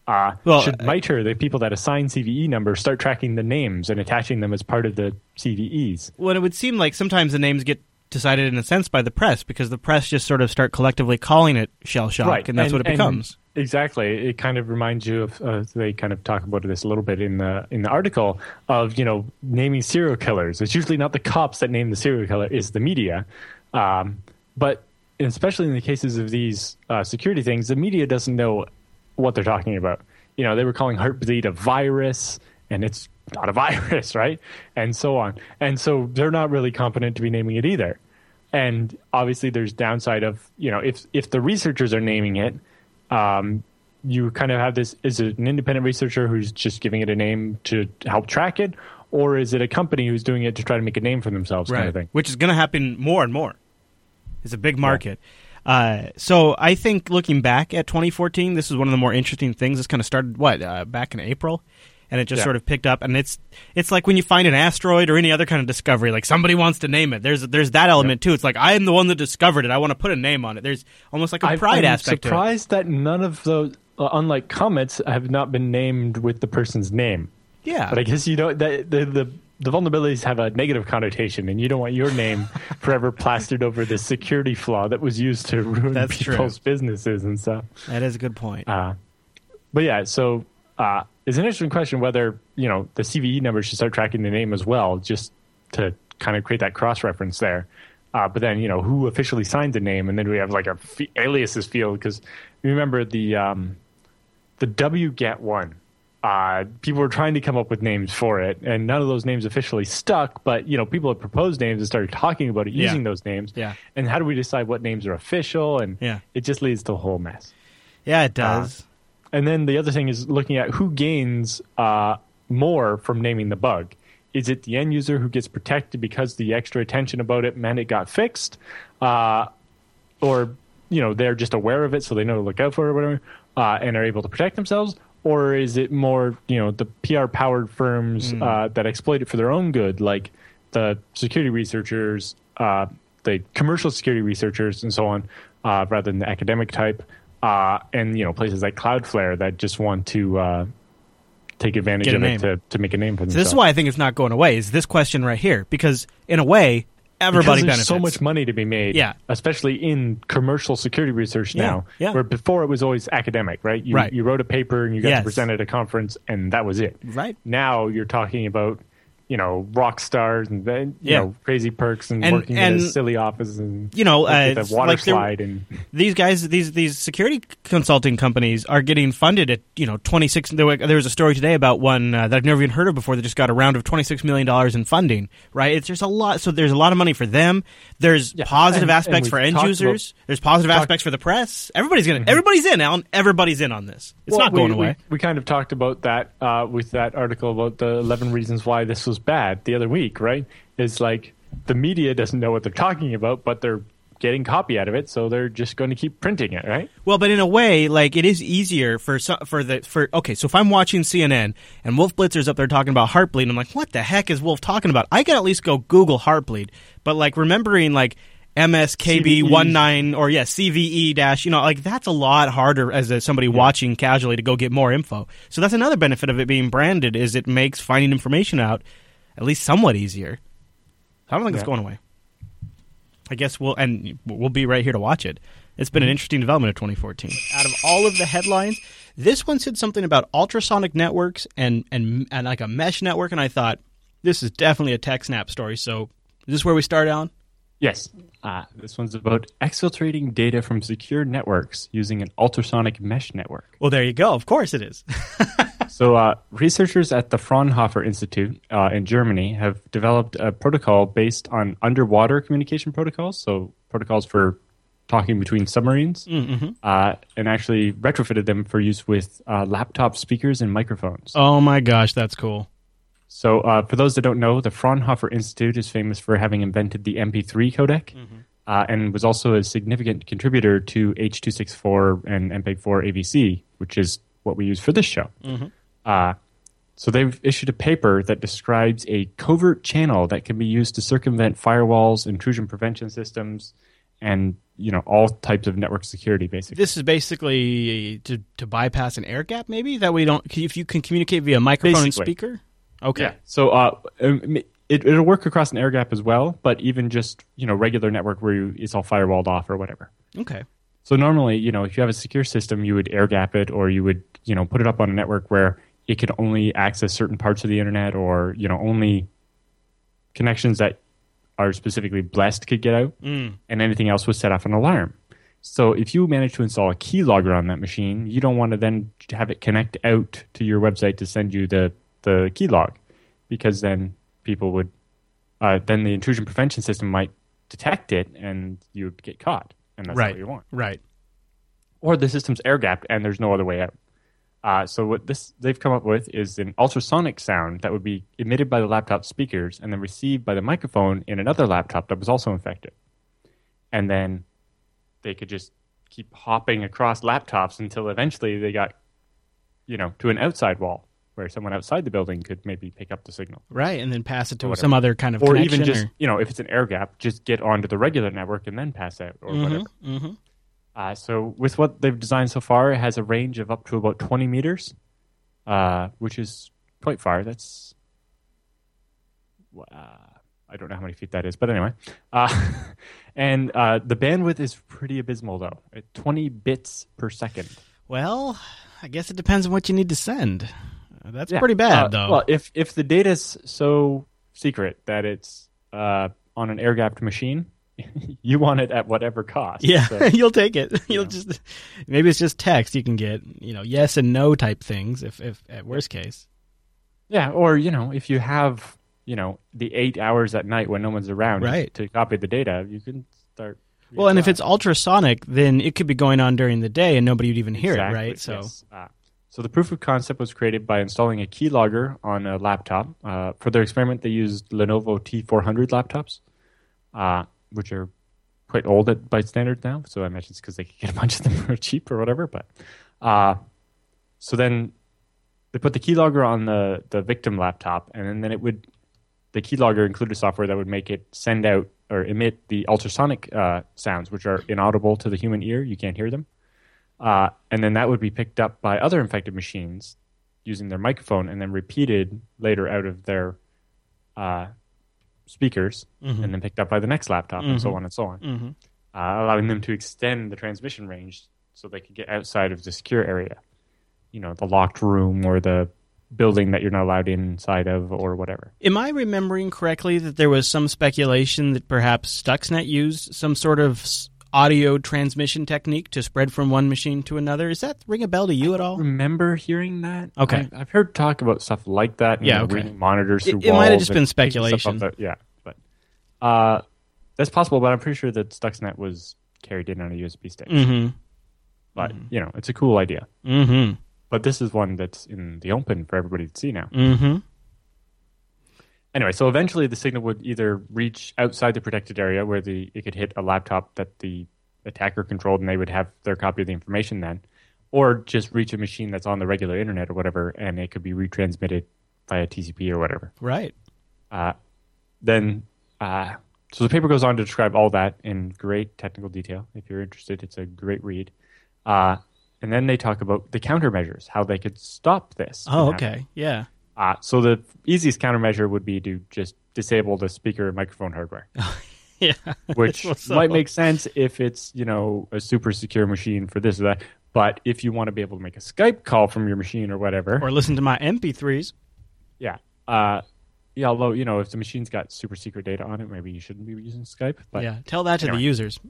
Uh, Well, should uh, MITRE, the people that assign CVE numbers, start tracking the names and attaching them as part of the CVEs? Well, it would seem like sometimes the names get decided in a sense by the press because the press just sort of start collectively calling it Shellshock, and that's what it becomes. Exactly. It kind of reminds you of. Uh, they kind of talk about this a little bit in the in the article of you know naming serial killers. It's usually not the cops that name the serial killer; it's the media. Um, but especially in the cases of these uh, security things, the media doesn't know what they're talking about. You know, they were calling Heartbleed a virus, and it's not a *laughs* virus, right? And so on. And so they're not really competent to be naming it either. And obviously, there's downside of you know if if the researchers are naming it um, you kind of have this is it an independent researcher who's just giving it a name to help track it or is it a company who's doing it to try to make a name for themselves kind of thing Which is going to happen more and more. It's a big market. Uh, so I think looking back at 2014, this is one of the more interesting things. This kind of started what uh, back in April, and it just Yeah. sort of picked up. And it's it's like when you find an asteroid or any other kind of discovery, like somebody wants to name it. There's there's that element too. It's like I am the one that discovered it. I want to put a name on it. There's almost like a pride I'm aspect to it. surprised that none of those uh, unlike comets have not been named with the person's name Yeah, but i guess you know that the, the the vulnerabilities have a negative connotation and you don't want your name *laughs* forever plastered over the security flaw that was used to ruin That's true. people's businesses and stuff that is a good point. Uh, but yeah, so uh, it's an interesting question whether you know the CVE numbers should start tracking the name as well, just to kind of create that cross reference there. Uh, but then you know who officially signs the name, and then we have like a f- aliases field because remember the um, the WGET one. Uh, people were trying to come up with names for it, and none of those names officially stuck. But you know, people had proposed names and started talking about it Yeah. using those names. Yeah. And how do we decide what names are official? And Yeah. it just leads to a whole mess. yeah, it does. And then the other thing is looking at who gains uh, more from naming the bug. Is it the end user who gets protected because the extra attention about it meant it got fixed, uh, or you know they're just aware of it so they know to look out for it or whatever, uh, and are able to protect themselves, or is it more you know the PR powered firms uh, that exploit it for their own good, like the security researchers, uh, the commercial security researchers, and so on, uh, rather than the academic type, uh, and you know places like Cloudflare that just want to uh, take advantage Get of it to, to make a name for So themselves. this is why I think it's not going away. Is this question right here? Because in a way, everybody because benefits. so much money to be made. Yeah. especially in commercial security research Yeah, now. yeah. Where before it was always academic, right? You, Right. You wrote a paper and you got Yes. to present at a conference, and that was it. Right. Now you're talking about you know rock stars and then you Yeah. know crazy perks and, And- working and, in a silly office and you know, uh, the water like slide and *laughs* these guys these these security consulting companies are getting funded at you know 26 there, were- there was a story today about one uh, that I've never even heard of before that just got a round of 26 million dollars in funding right? It's there's a lot so there's a lot of money for them. There's Yeah, positive and- aspects for end users. There's positive talked- aspects for the press. Everybody's going to everybody's in Allan. Everybody's in on this. It's Well, not going we, away. We, we kind of talked about that uh, with that article about the 11 reasons why this was bad the other week, right? Is like the media doesn't know what they're talking about, but they're getting copy out of it, so they're just going to keep printing it, right? Well, but in a way, like it is easier for for the for okay. So if I'm watching CNN and Wolf Blitzer's up there talking about Heartbleed, I'm like, what the heck is Wolf talking about? I can at least go Google Heartbleed. But like remembering like MSKB CVE. one nine or yeah CVE dash, you know, like that's a lot harder as a, somebody watching casually to go get more info. So that's another benefit of it being branded is it makes finding information out at least somewhat easier. I don't think it's going away. I guess we'll and we'll be right here to watch it. It's Mm-hmm. been an interesting development of 2014. Out of all of the headlines, this one said something about ultrasonic networks and and and like a mesh network, and I thought this is definitely a TechSnap story. So is this where we start, Allan? Yes. Uh, this one's about exfiltrating data from secure networks using an ultrasonic mesh network. Well, there you go. Of course it is. *laughs* So, uh, researchers at the Fraunhofer Institute uh, in Germany have developed a protocol based on underwater communication protocols, so protocols for talking between submarines, uh, and actually retrofitted them for use with uh, laptop speakers and microphones. oh my gosh, that's cool. So, uh, for those that don't know, the Fraunhofer Institute is famous for having invented the MP3 codec. Uh, and was also a significant contributor to H.264 and MPEG-4 AVC, which is what we use for this show. Uh, so they've issued a paper that describes a covert channel that can be used to circumvent firewalls, intrusion prevention systems, and you know all types of network security. Basically, This is basically to to bypass an air gap, maybe that we don't. If you can communicate via microphone Basically. and speaker. Okay. Yeah. So uh, um, it, it'll work across an air gap as well, but even just you know regular network where you, it's all firewalled off or whatever. Okay. So normally, you know, if you have a secure system, you would air gap it or you would, you know, put it up on a network where it could only access certain parts of the internet or, you know, only connections that are specifically blessed could get out and anything else was set off an alarm. So if you manage to install a keylogger on that machine, you don't want to then have it connect out to your website to send you the, the keylog because then people would, uh, then the intrusion prevention system might detect it and you would get caught. And that's right. what you want Right. or the system's air gapped and there's no other way out. Uh, so what this they've come up with is an ultrasonic sound that would be emitted by the laptop speakers and then received by the microphone in another laptop that was also infected, and then they could just keep hopping across laptops until eventually they got, you know, to an outside wall where someone outside the building could maybe pick up the signal, Right. And then pass it to some other kind of or even just or- you know if it's an air gap, just get onto the regular network and then pass out or whatever. Mhm. Uh, so with what they've designed so far, it has a range of up to about 20 meters, uh, which is quite far. That's uh, I don't know how many feet that is, but anyway. Uh, *laughs* and uh, the bandwidth is pretty abysmal though, at 20 bits per second. Well, I guess it depends on what you need to send. That's Yeah. pretty bad, Uh, though. Well, if if the data's so secret that it's uh, on an air gapped machine, *laughs* you want it at whatever cost. yeah, So- *laughs* you'll take it. You'll just maybe it's just text. You can get you know yes and no type things. If if at worst case. Yeah, or you know, if you have you know the eight hours at night when no one's around Right. to copy the data, you can start. Well, and if it's ultrasonic, then it could be going on during the day and nobody would even hear Exactly, it, right? So yes. Uh, so the proof of concept was created by installing a keylogger on a laptop. Uh, for their experiment, they used Lenovo T400 laptops, uh, which are quite old at by standards now. So I imagine it's because they could get a bunch of them *laughs* for cheap or whatever. But uh, so then they put the keylogger on the the victim laptop, and then, then it would the keylogger included software that would make it send out or emit the ultrasonic uh, sounds, which are inaudible to the human ear. You can't hear them. Uh, and then that would be picked up by other infected machines using their microphone and then repeated later out of their uh, speakers and then picked up by the next laptop and so on and so on, Mhm. uh, allowing them to extend the transmission range so they could get outside of the secure area, you know, the locked room or the building that you're not allowed inside of or whatever. Am I remembering correctly that there was some speculation that perhaps Stuxnet used some sort of audio transmission technique to spread from one machine to another? Does that ring a bell to you at all? Remember hearing that? Okay. I, I've heard talk about stuff like that. Yeah, okay. reading monitors It- it might have just been speculation. that. Yeah, but uh, that's possible. But I'm pretty sure that Stuxnet was carried in on a USB stick. Mm-hmm. But you know, it's a cool idea. Mm-hmm. But this is one that's in the open for everybody to see now. Anyway, so eventually the signal would either reach outside the protected area where the it could hit a laptop that the attacker controlled, and they would have their copy of the information then, or just reach a machine that's on the regular internet or whatever, and it could be retransmitted via TCP or whatever. Right. Uh, then, uh, so the paper goes on to describe all that in great technical detail. If you're interested, it's a great read. Uh, and then they talk about the countermeasures, how they could stop this. Oh, happening. okay. Yeah. Uh, so the easiest countermeasure would be to just disable the speaker microphone hardware, *laughs* Yeah. which *laughs* So- might make sense if it's you know a super secure machine for this or that. But if you want to be able to make a Skype call from your machine or whatever, Or listen to my MP3s. yeah, uh, yeah. Although you know if the machine's got super secret data on it, maybe you shouldn't be using Skype. But yeah. Tell that to anyway. the users. *laughs*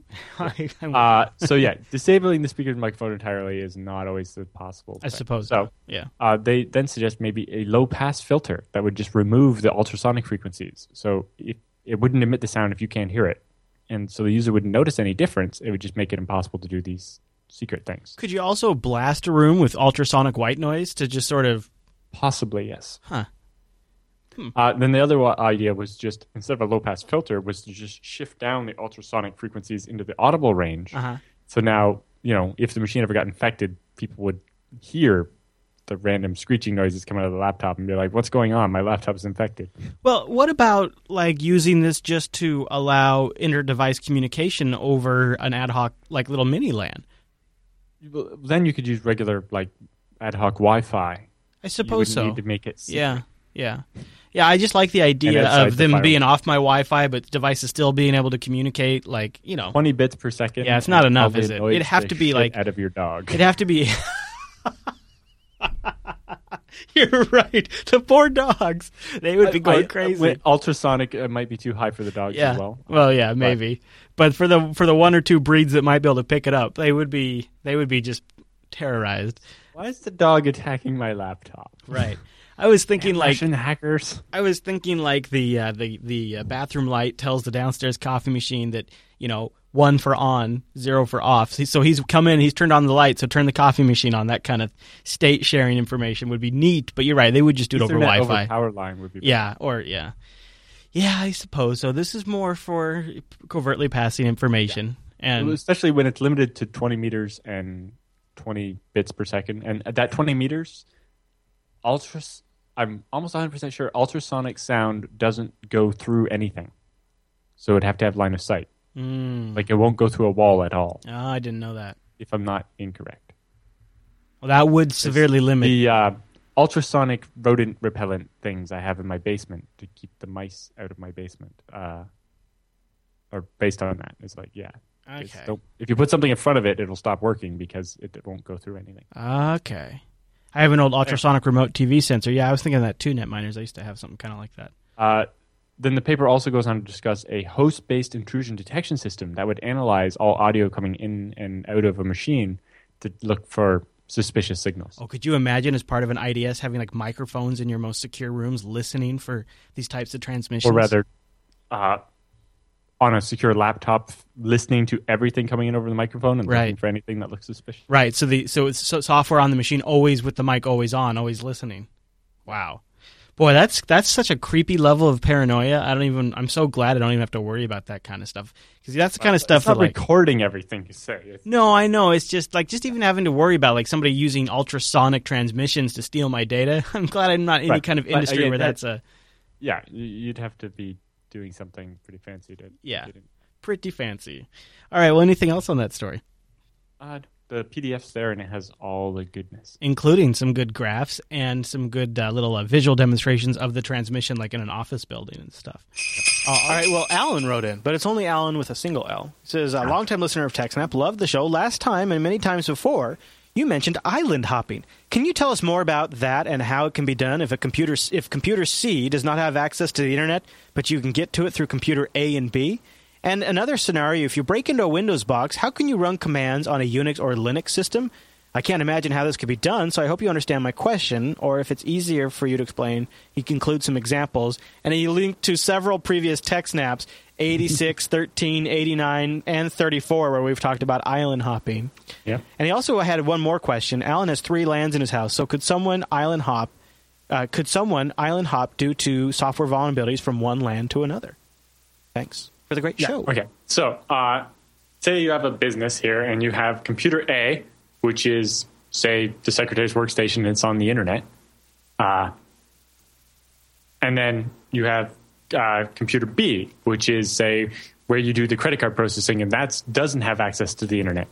Uh, so yeah, disabling the speaker and microphone entirely is not always the possible. I suppose. so. Yeah. Uh, they then suggest maybe a low pass filter that would just remove the ultrasonic frequencies. So if, it wouldn't emit the sound if you can't hear it. And so the user wouldn't notice any difference. It would just make it impossible to do these secret things. Could you also blast a room with ultrasonic white noise to just sort of Possibly, yes. Huh. Uh, then the other idea was just instead of a low pass filter, was to just shift down the ultrasonic frequencies into the audible range. uh-huh. So now, you know, if the machine ever got infected, people would hear the random screeching noises coming out of the laptop and be like, "What's going on? My laptop's infected." Well, what about like using this just to allow inter-device communication over an ad hoc like little mini LAN? Then you could use regular like ad hoc Wi-Fi. I suppose so. need to make it. Yeah, yeah. Yeah, I just like the idea of them firewall. being off my Wi-Fi, but devices still being able to communicate. Like you know, 20 bits per second. Yeah, it's not enough, is it? It'd have to be like- out of your dog. it'd have to be. *laughs* You're right. The poor dogs, they would be going I- crazy. with ultrasonic uh, might be too high for the dogs yeah. as well. Well, yeah, maybe. But for the for the one or two breeds that might be able to pick it up, they would be they would be just terrorized. Why is the dog attacking my laptop? Right. I was thinking like Russian hackers. I was thinking like the uh, the the uh, bathroom light tells the downstairs coffee machine that you know one for on, zero for off. So he's come in, he's turned on the light, so turn the coffee machine on. That kind of state sharing information would be neat. But you're right, they would just do it over Wi-Fi. Over power line would be. Yeah, or yeah, yeah. I suppose so. This is more for covertly passing information, better. and especially when it's limited to 20 meters and 20 bits per second, and at that 20 meters, ultras. I'm almost 100 percent sure ultrasonic sound doesn't go through anything, so it'd have to have line of sight. Mm. Like it won't go through a wall at all. oh, I didn't know that. If I'm not incorrect. Well, that would severely limit. the uh, ultrasonic rodent repellent things I have in my basement to keep the mice out of my basement. Uh, or based on that, it's like yeah. Okay. If you put something in front of it, it'll stop working because it, it won't go through anything. Okay. I have an old ultrasonic remote TV sensor. Yeah, I was thinking of that too, Netminers. I used to have something kind of like that. Uh, then the paper also goes on to discuss a host-based intrusion detection system that would analyze all audio coming in and out of a machine to look for suspicious signals. Oh, could you imagine as part of an IDS having like microphones in your most secure rooms listening for these types of transmissions? or rather, uh, on a secure laptop, listening to everything coming in over the microphone and looking for anything that looks suspicious. Right. So the so it's so software on the machine always with the mic always on, always listening. Wow. Boy, that's that's such a creepy level of paranoia. I don't even. I'm so glad I don't even have to worry about that kind of stuff because that's the kind of uh, stuff It's not that like. recording everything you say. It's, No, I know. It's just like just even having to worry about like somebody using ultrasonic transmissions to steal my data. *laughs* I'm glad I'm not in any kind of But uh, industry again, where that- that's a yeah, you'd have to be doing something pretty fancy to Yeah. get in. pretty fancy. All right. Well, anything else on that story? Uh, the PDF's there and it has all the goodness. including some good graphs and some good uh, little uh, visual demonstrations of the transmission, like in an office building and stuff. Uh, all right, well, Alan wrote in, but it's only Alan with a single L. He says, a longtime listener of TechSnap, loved the show. Last time and many times before, you mentioned island hopping. Can you tell us more about that and how it can be done if a computer if computer C does not have access to the internet, but you can get to it through computer A and B? And another scenario, if you break into a Windows box, how can you run commands on a Unix or Linux system? I can't imagine how this could be done, so I hope you understand my question, or if it's easier for you to explain, he can include some examples. And he linked to several previous tech snaps 86, *laughs* 13, 89, and 34, where we've talked about island hopping. Yeah. And he also had one more question. Alan has three LANs in his house, so could someone island hop? Uh, could someone island hop due to software vulnerabilities from one LAN to another? Thanks for the great show. Okay. So, uh, say you have a business here and you have computer A, which is, say, the secretary's workstation, it's on the internet. Uh, and then you have uh, computer B, which is, say, where you do the credit card processing, and that doesn't have access to the internet.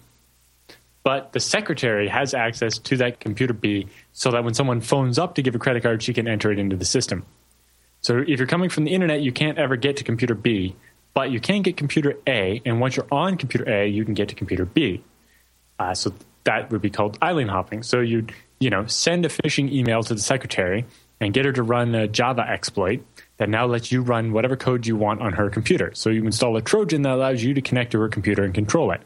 But the secretary has access to that computer B so that when someone phones up to give a credit card, she can enter it into the system. So if you're coming from the internet, you can't ever get to computer B, but you can get computer A, and once you're on computer A, you can get to computer B. Uh, so that would be called island hopping. So you'd you know send a phishing email to the secretary and get her to run a Java exploit that now lets you run whatever code you want on her computer. So you install a Trojan that allows you to connect to her computer and control it.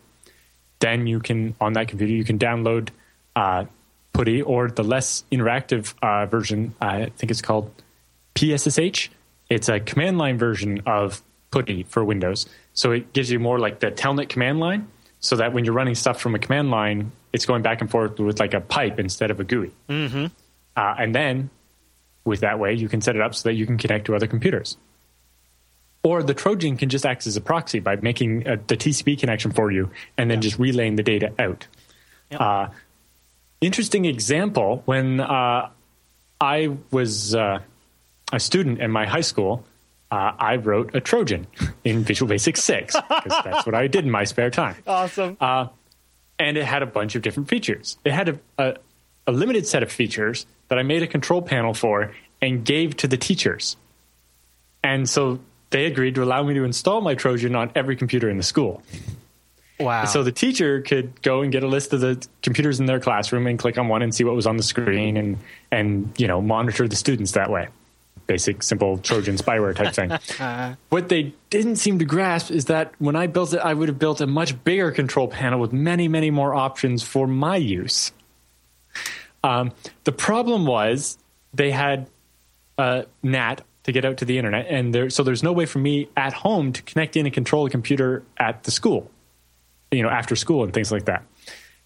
Then you can on that computer you can download uh, PuTTY or the less interactive uh, version. I think it's called PSSH. It's a command line version of PuTTY for Windows. So it gives you more like the telnet command line, so that when you're running stuff from a command line, it's going back and forth with like a pipe instead of a GUI. Mm-hmm. Uh, and then with that way, you can set it up so that you can connect to other computers. Or the Trojan can just act as a proxy by making a, the TCP connection for you and then just relaying the data out. Uh, interesting example when uh, I was uh, a student in my high school, uh, I wrote a Trojan in Visual Basic 6 because that's what I did in my spare time. Awesome. Uh, and it had a bunch of different features. It had a, a, a limited set of features that I made a control panel for and gave to the teachers. And so they agreed to allow me to install my Trojan on every computer in the school. Wow. So the teacher could go and get a list of the computers in their classroom and click on one and see what was on the screen and and you know monitor the students that way. Basic, simple Trojan spyware type thing. *laughs* what they didn't seem to grasp is that when I built it, I would have built a much bigger control panel with many, many more options for my use. Um, the problem was they had a NAT to get out to the internet, and there, so there's no way for me at home to connect in and control a computer at the school, you know, after school and things like that.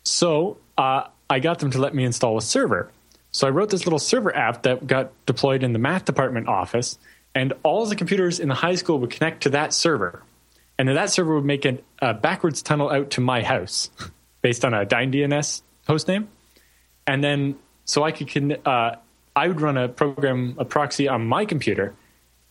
So uh, I got them to let me install a server. So I wrote this little server app that got deployed in the math department office, and all the computers in the high school would connect to that server. And then that server would make a, a backwards tunnel out to my house *laughs* based on a Dyn hostname. And then, so I could, uh, I would run a program, a proxy on my computer,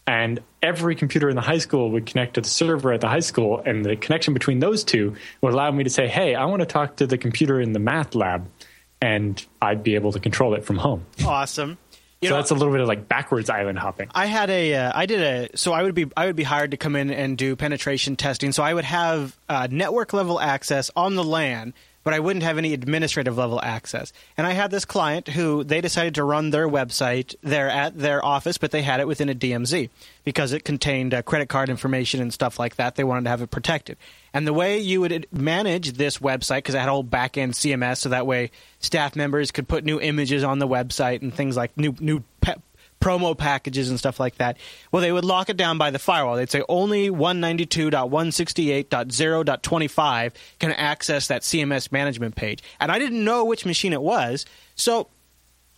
and every computer in the high school would connect to the server at the high school, and the connection between those two would allow me to say, "Hey, I want to talk to the computer in the math lab," and I'd be able to control it from home. awesome. You so know, that's a little bit of like backwards island hopping. I had a, uh, I did a, so I would be, I would be hired to come in and do penetration testing. So I would have uh, network level access on the LAN, but I wouldn't have any administrative level access. And I had this client who they decided to run their website there at their office, but they had it within a DMZ because it contained uh, credit card information and stuff like that. They wanted to have it protected. And the way you would manage this website, because I had a whole back end CMS, so that way staff members could put new images on the website and things like new new pe- promo packages and stuff like that. Well, they would lock it down by the firewall. They'd say only 192.168.0.25 can access that CMS management page. And I didn't know which machine it was. So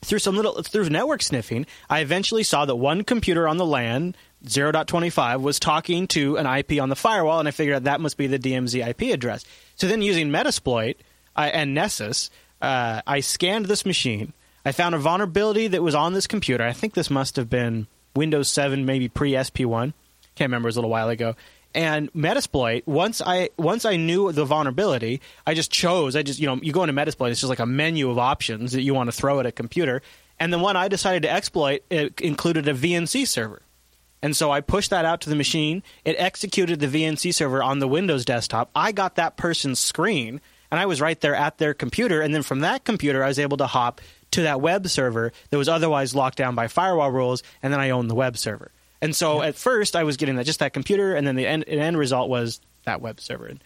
through some little through network sniffing, I eventually saw that one computer on the LAN 0.25 was talking to an IP on the firewall, and I figured out that must be the DMZ IP address. So then, using Metasploit uh, and Nessus, uh, I scanned this machine. I found a vulnerability that was on this computer. I think this must have been Windows 7, maybe pre SP1. Can't remember; it was a little while ago. And Metasploit, once I once I knew the vulnerability, I just chose. I just you know you go into Metasploit, it's just like a menu of options that you want to throw at a computer. And the one I decided to exploit it included a VNC server. And so I pushed that out to the machine. It executed the VNC server on the Windows desktop. I got that person's screen, and I was right there at their computer. And then from that computer, I was able to hop to that web server that was otherwise locked down by firewall rules, and then I owned the web server. And so at first, I was getting that just that computer, and then the end, the end result was that web server. And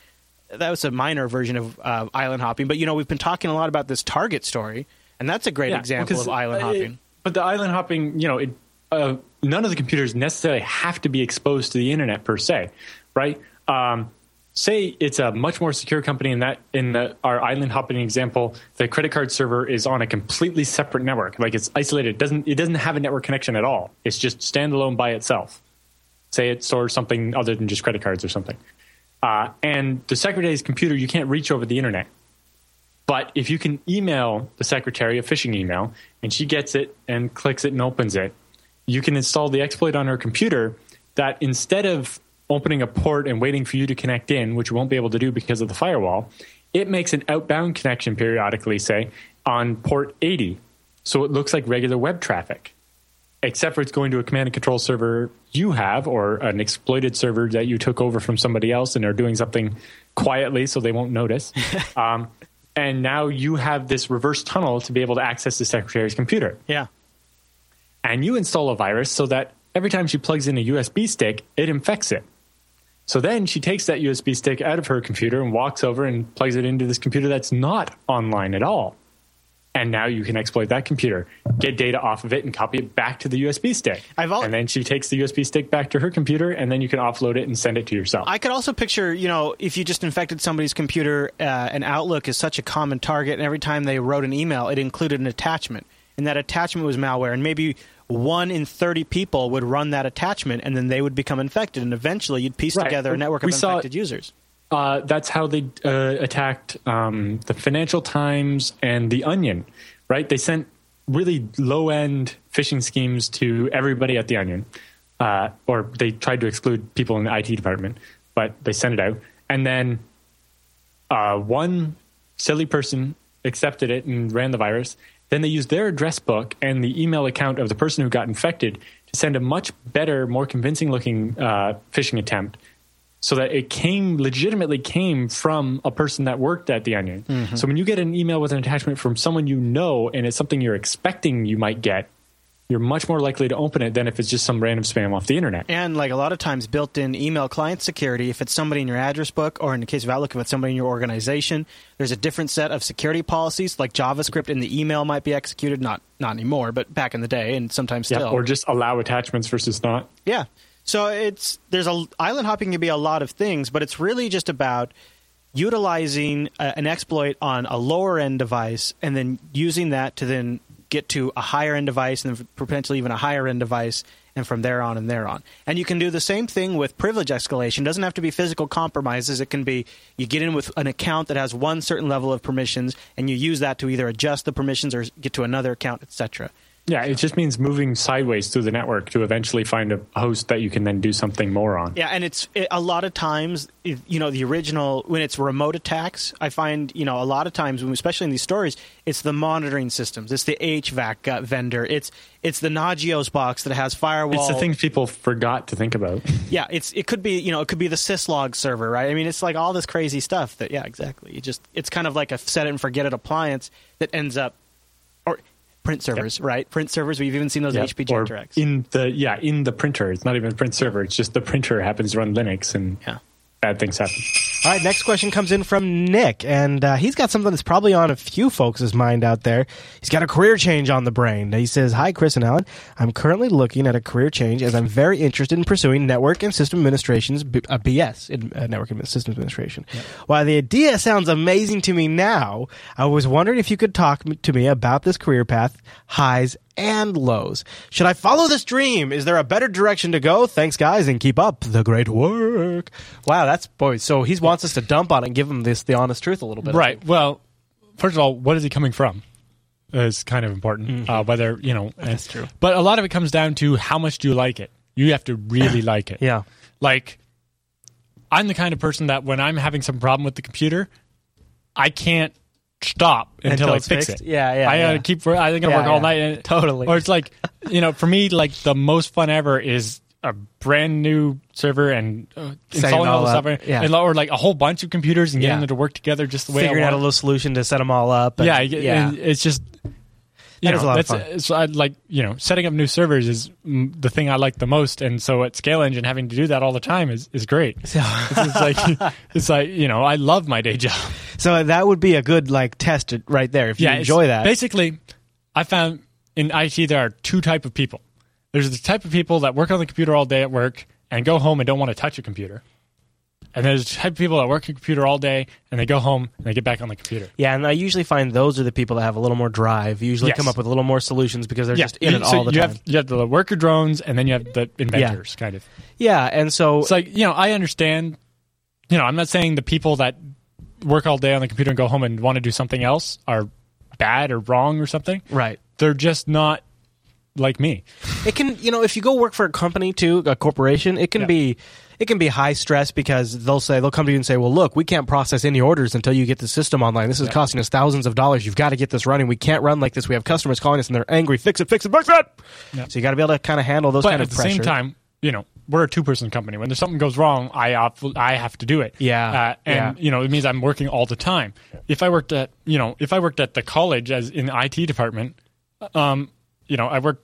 that was a minor version of uh, island hopping. But you know, we've been talking a lot about this Target story, and that's a great Yeah, example of island hopping. it- but the island hopping, you know, it, uh, none of the computers necessarily have to be exposed to the internet per se, right? Um, say it's a much more secure company in that in the our island hopping example, the credit card server is on a completely separate network, like it's isolated. It doesn't it doesn't have a network connection at all. It's just standalone by itself. Say it stores something other than just credit cards or something. Uh, and the secretary's computer you can't reach over the internet. But if you can email the secretary a phishing email and she gets it and clicks it and opens it, you can install the exploit on her computer that instead of opening a port and waiting for you to connect in, which you won't be able to do because of the firewall, it makes an outbound connection periodically, say, on port 80. So it looks like regular web traffic, except for it's going to a command and control server you have or an exploited server that you took over from somebody else and are doing something quietly so they won't notice. *laughs* um, and now you have this reverse tunnel to be able to access the secretary's computer. Yeah. And you install a virus so that every time she plugs in a USB stick, it infects it. So then she takes that USB stick out of her computer and walks over and plugs it into this computer that's not online at all. And now you can exploit that computer, get data off of it, and copy it back to the USB stick. I've al- and then she takes the USB stick back to her computer, and then you can offload it and send it to yourself. I could also picture, you know, if you just infected somebody's computer, uh, and Outlook is such a common target, and every time they wrote an email, it included an attachment, and that attachment was malware, and maybe one in 30 people would run that attachment, and then they would become infected, and eventually you'd piece Right. together a network We of saw- infected users. uh, that's how they uh, attacked um, the Financial Times and the Onion, right? They sent really low end phishing schemes to everybody at the Onion, uh, or they tried to exclude people in the IT department, but they sent it out. And then uh, one silly person accepted it and ran the virus. Then they used their address book and the email account of the person who got infected to send a much better, more convincing looking uh, phishing attempt so that it came legitimately came from a person that worked at the onion. Mm-hmm. So when you get an email with an attachment from someone you know and it's something you're expecting you might get, you're much more likely to open it than if it's just some random spam off the internet. And like a lot of times, built-in email client security. If it's somebody in your address book, or in the case of Outlook, if it's somebody in your organization, there's a different set of security policies. Like JavaScript in the email might be executed, not not anymore, but back in the day, and sometimes Yeah, still. or just allow attachments versus not. Yeah. So it's there's a island hopping can be a lot of things, but it's really just about utilizing a, an exploit on a lower end device and then using that to then get to a higher end device and potentially even a higher end device and from there on and there on. And you can do the same thing with privilege escalation. It doesn't have to be physical compromises. It can be you get in with an account that has one certain level of permissions and you use that to either adjust the permissions or get to another account, etc. Yeah, it just means moving sideways through the network to eventually find a host that you can then do something more on. Yeah, and it's it, a lot of times, you know, the original when it's remote attacks. I find, you know, a lot of times, when- especially in these stories, it's the monitoring systems, it's the HVAC uh, vendor, it's it's the Nagios box that has firewall. It's the things people forgot to think about. *laughs* Yeah, it's it could be you know it could be the syslog server, right? I mean, it's like all this crazy stuff that yeah, exactly. You just it's kind of like a set it and forget it appliance that ends up print servers, right? Print servers. We've even seen those Yeah, HP JetDirect. in the yeah in the printer. It's not even a print server. It's just the printer happens to run Linux and yeah. Bad things happen. All right, next question comes in from Nick, and uh, he's got something that's probably on a few folks' mind out there. He's got a career change on the brain. He says, "Hi, Chris and Allan. I'm currently looking at a career change as I'm very interested in pursuing network and system administration's B- uh, BS, in, uh, network and systems administration. While the idea sounds amazing to me now, I was wondering if you could talk m- to me about this career path, highs and lows. Should I follow this dream? Is there a better direction to go? Thanks, guys, and keep up the great work." Wow, that's boy. So he wants us to dump on it and give him this the honest truth a little bit. Right. Well, first of all, what is he coming from? Is kind of important. Uh, whether you know, that's true. But a lot of it comes down to how much do you like it. You have to really *clears throat* like it. Yeah. Like, I'm the kind of person that when I'm having some problem with the computer, I can't stop until, Until I fix fixed? it. Yeah, yeah, I gotta yeah. keep. I think I Yeah, work all yeah. night. And, *laughs* Totally. Or it's like, you know, for me, like the most fun ever is a brand new server and uh, installing all all the stuff, yeah. and, or like a whole bunch of computers and getting them to work together just the way Figuring I out a little solution to set them all up. and- yeah, yeah. and it's just you That know is a lot of that's fun. Uh, so I like you know setting up new servers is the thing I like the most, and so at ScaleEngine having to do that all the time is is great. *laughs* So it's like *laughs* it's like you know I love my day job. So that would be a good like test it right there if you enjoy that. Basically, I found in IT there are two type of people. There's the type of people that work on the computer all day at work and go home and don't want to touch a computer. And there's the type of people that work on a computer all day and they go home and they get back on the computer. yeah, and I usually find those are the people that have a little more drive. Usually Yes. come up with a little more solutions because they're just in it so all the you time. Have, you have the worker drones and then you have the inventors, kind of. yeah, and so It's like, you know, I understand, you know, I'm not saying the people that work all day on the computer and go home and want to do something else are bad or wrong or something. right. They're just not like me. It can, you know, if you go work for a company too, a corporation, it can Yeah. be it can be high stress because they'll say they'll come to you and say, "Well, look, we can't process any orders until you get the system online. This is costing us thousands of dollars. You've got to get this running. We can't run like this. We have customers calling us and they're angry. Fix it, fix it, fix it." Yeah. So you got to be able to kind of handle those But kind of at the pressure. same time, you know, we're a two person company. When there's something goes wrong, I op- I have to do it. Yeah, Uh, and yeah. you know, it means I'm working all the time. If I worked at you know, if I worked at the college as in the IT department, um, you know, I work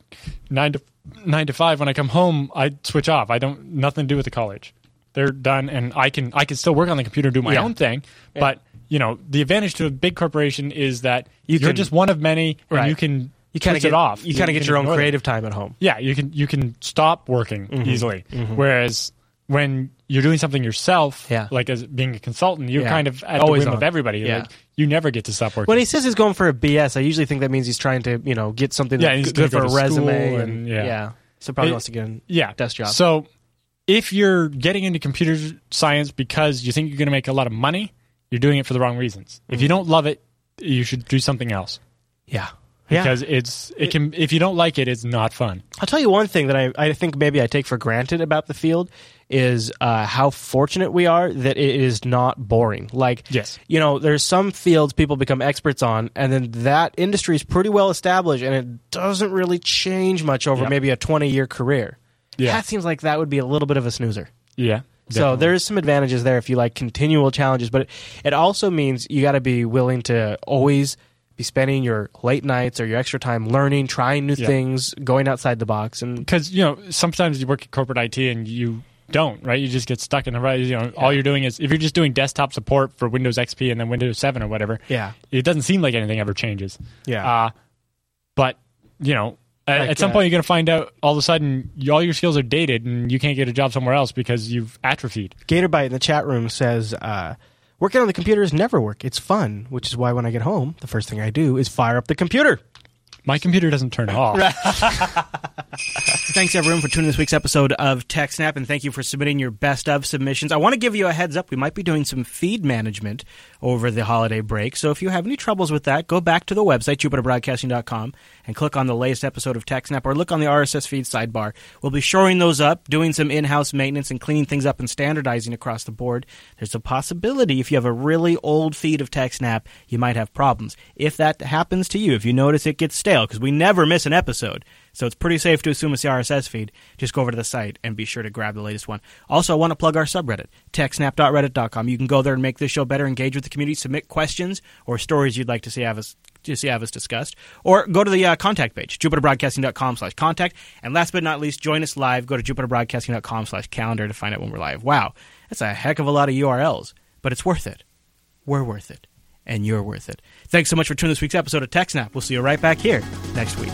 nine to nine to five. When I come home, I switch off. I don't nothing to do with the college. They're done, and I can I can still work on the computer and do my Yeah. own thing. But you know, the advantage to a big corporation is that You you are can- just one of many, and Right. you can you kind of get it off. You kind of get your own creative time at home. Yeah, you can you can stop working Mm-hmm. easily. Whereas when you're doing something yourself, Yeah. like as being a consultant, you're Yeah. kind of at Always the whim on. of everybody. Yeah. Like, you never get to stop working. When he says he's going for a BS, I usually think that means he's trying to, you know, get something Yeah, that's he's good gonna for go a resume. And, and- yeah. yeah. So probably It- wants to get in. yeah, desk job. So if you're getting into computer science because you think you're going to make a lot of money, you're doing it for the wrong reasons. If Mm-hmm. you don't love it, you should do something else. Yeah. Yeah. because it's it can if you don't like it, it's not fun. I'll tell you one thing that I, I think maybe I take for granted about the field is uh, how fortunate we are that it is not boring. Like, Yes. you know, there's some fields people become experts on, and then that industry is pretty well established, and it doesn't really change much over Yep. maybe a 20 year career. Yeah. That seems like that would be a little bit of a snoozer. Yeah. So there's some advantages there if you like continual challenges, but it, it also means you got to be willing to always be spending your late nights or your extra time learning, trying new Yeah. things, going outside the box, and because you know sometimes you work at corporate IT and you don't right. You just get stuck in the right. You know, all you're doing is if you're just doing desktop support for Windows XP and then Windows 7 or whatever. yeah, It doesn't seem like anything ever changes. yeah. Uh, but you know, at, Like, at some uh, point you're going to find out all of a sudden you, all your skills are dated and you can't get a job somewhere else because you've atrophied. Gatorbite in the chat room says, uh, "Working on the computer is never work. It's fun, which is why when I get home, the first thing I do is fire up the computer." My computer doesn't turn off. *laughs* Thanks everyone for tuning in this week's episode of TechSnap, and thank you for submitting your best of submissions. I want to give you a heads up. We might be doing some feed management over the holiday break, so if you have any troubles with that, go back to the website jupiterbroadcasting.com and click on the latest episode of TechSnap, or look on the RSS feed sidebar. We'll be shoring those up, doing some in-house maintenance, and cleaning things up and standardizing across the board. There's a possibility if you have a really old feed of TechSnap, you might have problems. If that happens to you, if you notice it gets stale, because we never miss an episode. So it's pretty safe to assume it's the RSS feed. Just go over to the site and be sure to grab the latest one. Also, I want to plug our subreddit, techsnap.reddit.com. You can go there and make this show better, engage with the community, submit questions or stories you'd like to see have us to see us discussed, or go to the uh, contact page, jupiterbroadcasting.com slash contact. And last but not least, join us live. Go to jupiterbroadcasting.com slash calendar to find out when we're live. Wow, that's a heck of a lot of URLs, but it's worth it. We're worth it, and you're worth it. Thanks so much for tuning this week's episode of TechSnap. We'll see you right back here next week.